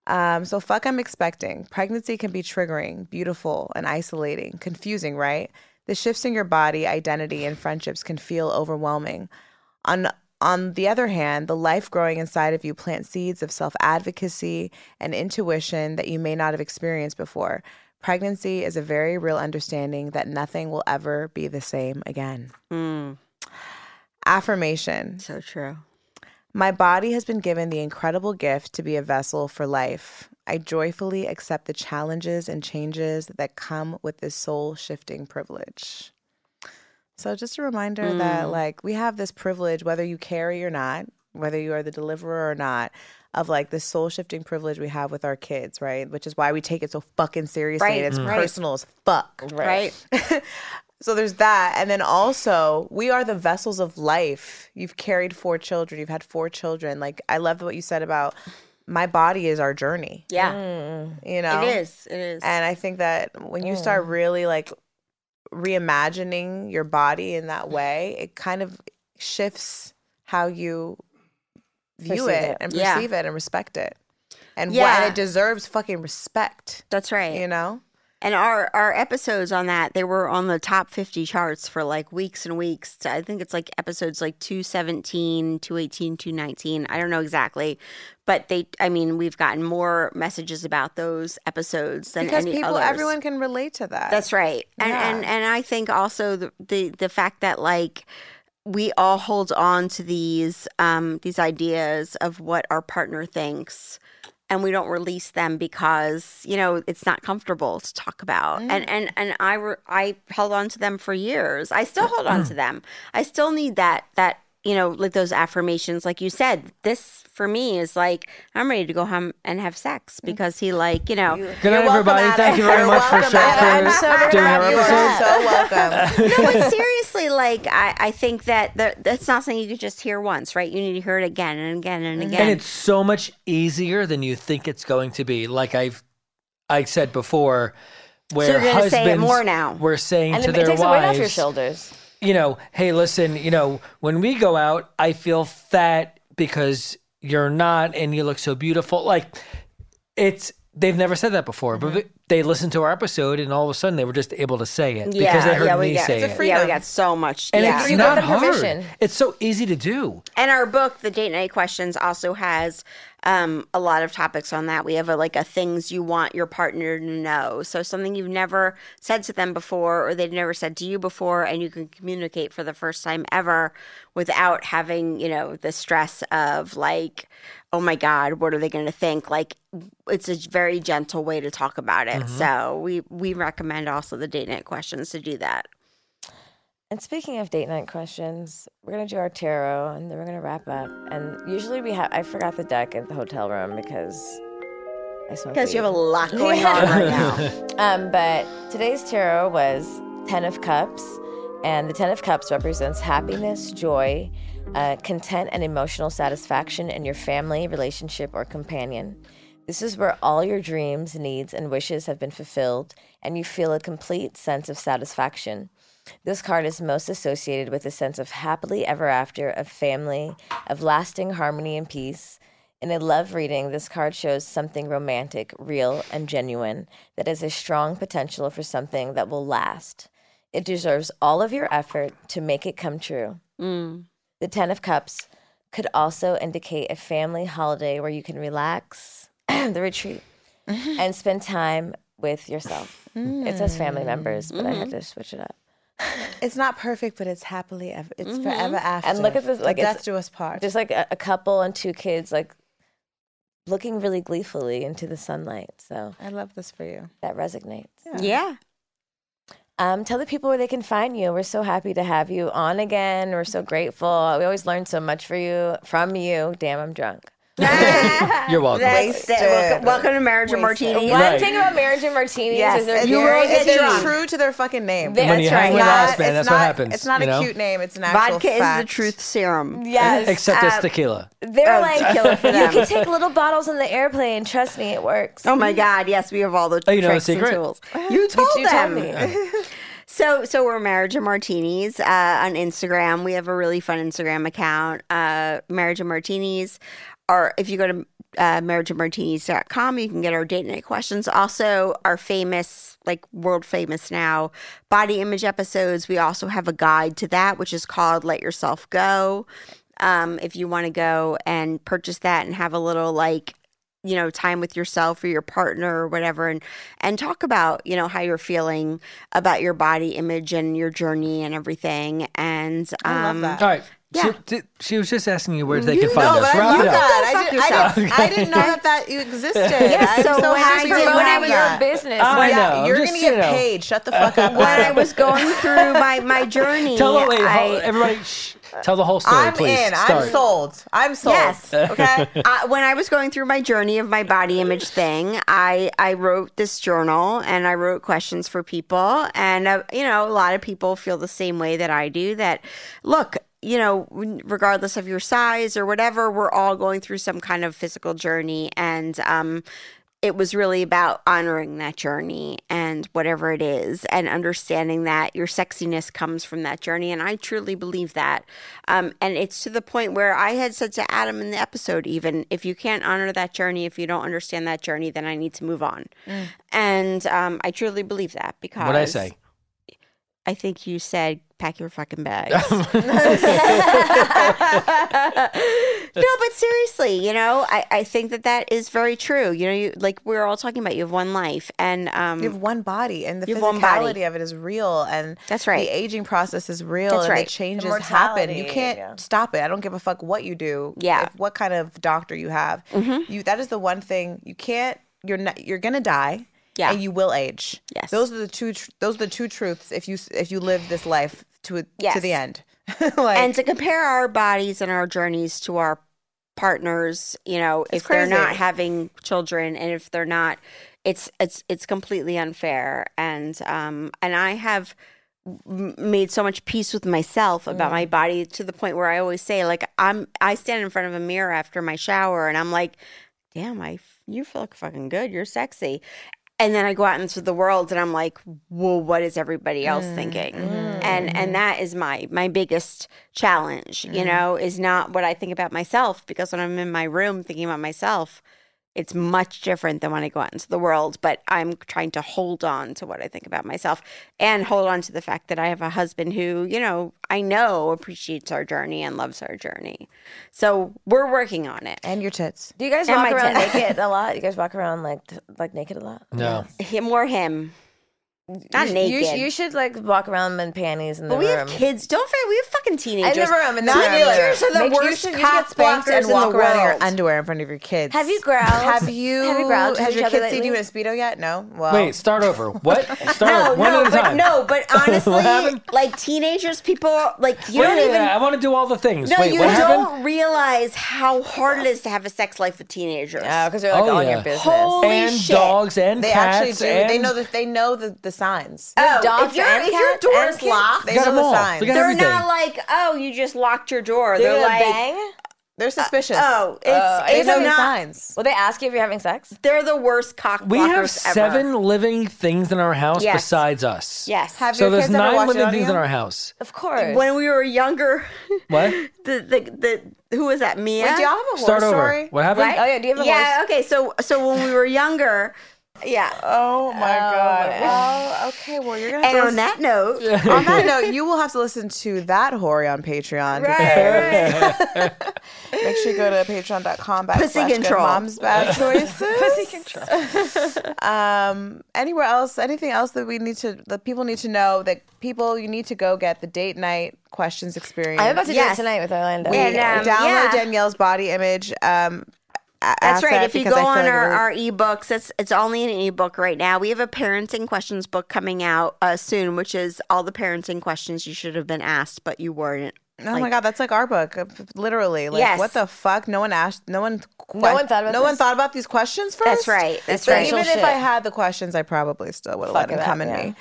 Um, so fuck I'm expecting. Pregnancy can be triggering, beautiful, and isolating, confusing, right? The shifts in your body, identity, and friendships can feel overwhelming. On on the other hand, the life growing inside of you plant seeds of self advocacy and intuition that you may not have experienced before. Pregnancy is a very real understanding that nothing will ever be the same again. Mm, Affirmation so true. My body has been given the incredible gift to be a vessel for life. I joyfully accept the challenges and changes that come with this soul shifting privilege. So, just a reminder that, hmm. like, we have this privilege, whether you carry or not, whether you are the deliverer or not, of like this soul shifting privilege we have with our kids, right? Which is why we take it so fucking seriously. Right, and it's right. personal as fuck. Right. So there's that. And then also, we are the vessels of life. You've carried four children, you've had four children. Like, I love what you said about my body is our journey, Yeah. Mm. you know? It is. It is. And I think that when you start mm. really like reimagining your body in that way, it kind of shifts how you view it, it. and Yeah. perceive it and respect it. And, wh- Yeah. and it deserves fucking respect, That's right. you know? And our our episodes on that, they were on the top 50 charts for like weeks and weeks. I think it's like episodes like 217, 218, 219. I don't know exactly. But they I mean, we've gotten more messages about those episodes than Because any people, others. everyone can relate to that. That's right. And Yeah. and and I think also the the, the fact that like we all hold on to these um these ideas of what our partner thinks and we don't release them because you know it's not comfortable to talk about. And mm. and and I re- I held on to them for years. I still hold on to them. I still need that that you know like those affirmations like you said this for me is like I'm ready to go home and have sex mm-hmm. because he like you know Good night, everybody. Adam. Thank you very You're much for, welcome, for I'm so doing our glad you You episode. are so welcome. no, but seriously, like I, I think that the, that's not something you could just hear once, right? You need to hear it again and again and mm-hmm. again. And it's so much easier than you think it's going to be. Like I've I said before, where you're gonna husbands say it more now. We're saying And to it, their it takes a weight off your shoulders. You know, hey, listen, you know, when we go out, I feel fat because you're not and you look so beautiful. Like it's they've never said that before, Mm-hmm. but they listened to our episode and all of a sudden they were just able to say it yeah, because they heard yeah, me we got, say It's a it. yeah, we got so much. And yeah. it's You not hard. permission. It's so easy to do. And our book, The Date Night Questions, also has um, a lot of topics on that. We have a, like a things you want your partner to know. So something you've never said to them before, or they've never said to you before, and you can communicate for the first time ever without having you know the stress of like, oh my god, what are they going to think? Like, it's a very gentle way to talk about it. So we we recommend also the Date Night Questions to do that. And speaking of date night questions, we're gonna do our tarot and then we're gonna wrap up. And usually we have I forgot the deck at the hotel room because I smoke Because you have a lot going on right now. Um, but today's tarot was Ten of Cups, and the Ten of Cups represents happiness, joy, uh, content, and emotional satisfaction in your family, relationship, or companion. This is where all your dreams, needs, and wishes have been fulfilled, and you feel a complete sense of satisfaction. This card is most associated with a sense of happily ever after, of family, of lasting harmony and peace. In a love reading, this card shows something romantic, real, and genuine that has a strong potential for something that will last. It deserves all of your effort to make it come true. Mm. The Ten of Cups could also indicate a family holiday where you can relax, the retreat, and spend time with yourself. It says family members, but I had mm-hmm. to switch it up. It's not perfect, but it's happily ever. It's forever after. And look at this, like, it's- death do us part. Just like a, a couple and two kids, like looking really gleefully into the sunlight. So I love this for you. that resonates. Yeah. Um, tell the people where they can find you. We're so happy to have you on again. We're so grateful. We always learn so much for you from you. Damn, I'm drunk. You're welcome. That's, that, welcome, welcome to Marriage and Wasted. Martinis. One Right. thing about marriage and martinis Yes, is they're it's You very really it's get good. drunk. true to their fucking name. That's When you hang right. with Not- us, man, it's that's not, what happens. It's not you a know? cute name. It's an actual Vodka is fact. the truth serum. Yes. Except it's Uh, tequila. They're Oh, like, tequila for you them. can take little bottles in the airplane. Trust me, it works. Oh my God! Yes, we have all the Oh, you know the tricks and secret? tools. You told you told them. me. So, so we're Marriage and Martinis uh, on Instagram. We have a really fun Instagram account, uh, Marriage and Martinis. Or if you go to uh, marriageandmartinis.com, you can get our date night questions. Also, our famous, like world famous now, body image episodes. We also have a guide to that, which is called Let Yourself Go. Um, if you want to go and purchase that and have a little like you know time with yourself or your partner or whatever and and talk about you know how you're feeling about your body image and your journey and everything and um I love that. All right. Yeah. She, she was just asking you where they You can find No, us. but I Wrap love it up. that. I, did, I, yourself. didn't, I didn't know that that existed. Yeah, I'm so so when happy I to did promoting have your that- business. I yeah, know, you're gonna you get know. paid. Shut the fuck up. when i was going through my my journey Tell the wait, I- hold- everybody. Shh, tell the whole story, I'm please. in. Start. I'm sold. I'm sold. Yes. Okay. uh, when I was going through my journey of my body image thing, I I wrote this journal and I wrote questions for people, and uh, you know, a lot of people feel the same way that I do. That look, you know, regardless of your size or whatever, we're all going through some kind of physical journey, and um, it was really about honoring that journey and whatever it is and understanding that your sexiness comes from that journey. And i truly believe that. Um, and it's to the point where i had said to adam in the episode even if you can't honor that journey if you don't understand that journey then i need to move on. And um, i truly believe that because What'd I say? i think you said pack your fucking bags no, but seriously, you know, I, I think that that is very true. You know, you like we are all talking about. You have one life, and um, You have one body, and the You one physicality of it is real, and That's right. The aging process is real, That's and right. the changes The happen. You can't yeah. stop it. I don't give a fuck what you do. Yeah. Mm-hmm. if- what kind of doctor you have. You that is the one thing you can't. You're not. You're gonna die. Yeah. and you will age. Yes. those are the two. Tr- those are the two truths. If you if you live this life to a, Yes. to the end, like and to compare our bodies and our journeys to our partners, you know, if they're not having children and if they're not, it's it's it's completely unfair. And um and I have made so much peace with myself about my body to the point where I always say like I'm I stand in front of a mirror after my shower and I'm like, damn, I f- you feel fucking good. You're sexy. And then I go out into the world and I'm like, well, what is everybody else mm, thinking? Mm. And and that is my my biggest challenge, you mm. know, is not what I think about myself because when I'm in my room thinking about myself, it's much different than when I go out into the world. But I'm trying to hold on to what I think about myself and hold on to the fact that I have a husband who, you know, I know appreciates our journey and loves our journey. So we're working on it. and your tits. Do you guys And walk around tits. naked a lot? You guys walk around like like naked a lot? No. Him or him. Not you, naked. You, you should like walk around in panties in the but we room. have kids. Don't forget, we have fucking teenagers. in teenagers. the room. In the Teenagers room. are the Make- worst should- you should cock blockers and walk in the around in your underwear in front of your kids. Have you growled? Have you? Have you growled to Has your other kids seen you in a speedo yet? No. Well, Wait, start over. What? Start No, over. One no, at a but time. no, but honestly, like teenagers, people like you Wait, don't wait, even. wait, I want to do all the things. No, Wait, you what don't happened? realize how hard it is to have a sex life with teenagers. Yeah, because they're like Oh, on your business. Holy shit! And dogs and cats. they actually do. They know that they know the, the signs. Oh, dogs if, your and if your cats and door's kids? locked, They got know the all. signs. They They're everything. not like, oh, you just locked your door. They're They're, like, bang. They're suspicious. oh, it's, Uh, they it's know the not. signs. Will they ask you if you're having sex? They're the worst cock we have blockers ever. seven living things in our house Yes. besides us. Yes. Have So your there's kids ever nine watched it living on things you? in our house. Of course. when we were younger, What? the the the who was that? Mia. Wait, do y'all have a Start horror over. story? What happened? Right? Oh, yeah, do you have a yeah, horse? okay. So so when we were younger, Yeah. Oh my god. Oh. okay. Well, you're gonna. Have And to on listen- that note, on that note, you will have to listen to that Hori on Patreon. Right. Make sure you go to patreon.com Pussy backslash good control. moms bad choices. Pussy control. Um, anywhere else? Anything else that we need to? That people need to know that people you need to go get the date night questions experience. I'm about to do it tonight with Orlando. We And, um, download yeah. Danielle's body image. Um, a- That's right. If you go on like our, our ebooks, it's it's only an ebook right now. We have a parenting questions book coming out uh, soon, which is all the parenting questions you should have been asked, but you weren't. Oh my god, that's like our book, uh, literally. Like, Yes. what the fuck? No one asked. No one. que- No one thought about No one thought about these questions first. That's right. That's So right. even if I had the questions, I probably still would have let them come in yeah. me.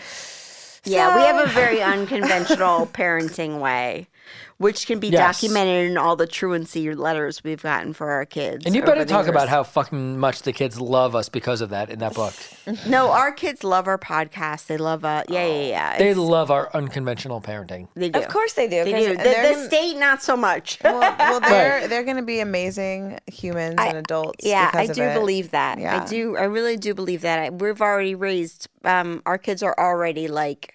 Yeah, we have a very unconventional parenting way, which can be Yes. documented in all the truancy letters we've gotten for our kids. And you better the talk about how fucking much the kids love us because of that in that book. No, our kids love our podcast. They love uh yeah, yeah, yeah. They love our unconventional parenting. they do. Of course they do. They 'cause do. The, the state, not so much. Well, well they're they're going to be amazing humans I- and adults. Yeah, I because of do it. believe that. Yeah. I do. I really do believe that. I, we've already raised. Um, our kids are already like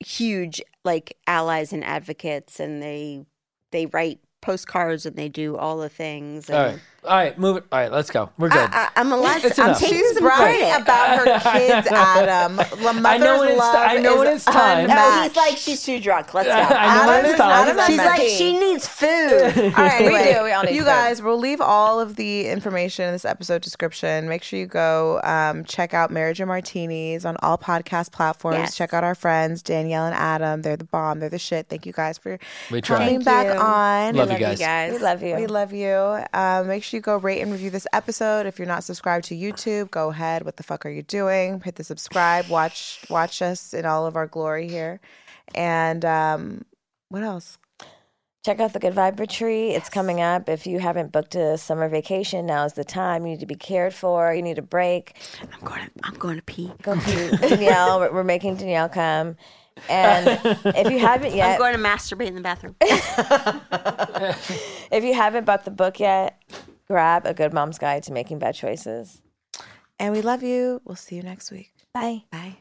huge, like allies and advocates, and they they write postcards and they do all the things. And All right. All right, move it. All right, let's go. We're good. I, I, am allowed. It's I'm taking She's some bragging about her kids, Adam. La I know when mother's it's- love I know when is it's time. no, unmatched. he's like she's too drunk. Let's go. I know when Adam's- it's time. Adam's She's like she needs food. All right, We anyway, do. We all need you food. guys, we'll leave all of the information in this episode description. Make sure you go um, check out Marriage and Martinis on all podcast platforms. Yes. Check out our friends Danielle and Adam. They're the bomb. They're the shit. Thank you guys for We coming back on. Love Love you guys. guys. we love you. We love you. Um, make sure you go rate and review this episode. If you're not subscribed to YouTube, go ahead. What the fuck are you doing? Hit the subscribe. Watch watch us in all of our glory here. And um, what else? Check out the Good Vibe Retreat. It's coming up. If you haven't booked a summer vacation, now is the time. You need to be cared for. You need a break. I'm going. To, I'm going to pee. Go to Danielle. We're- We're making Danielle come. And if you haven't yet, I'm going to masturbate in the bathroom. if you haven't bought the book yet, grab a Good Mom's Guide to Making Bad Choices. And we love you. We'll see you next week. Bye. Bye.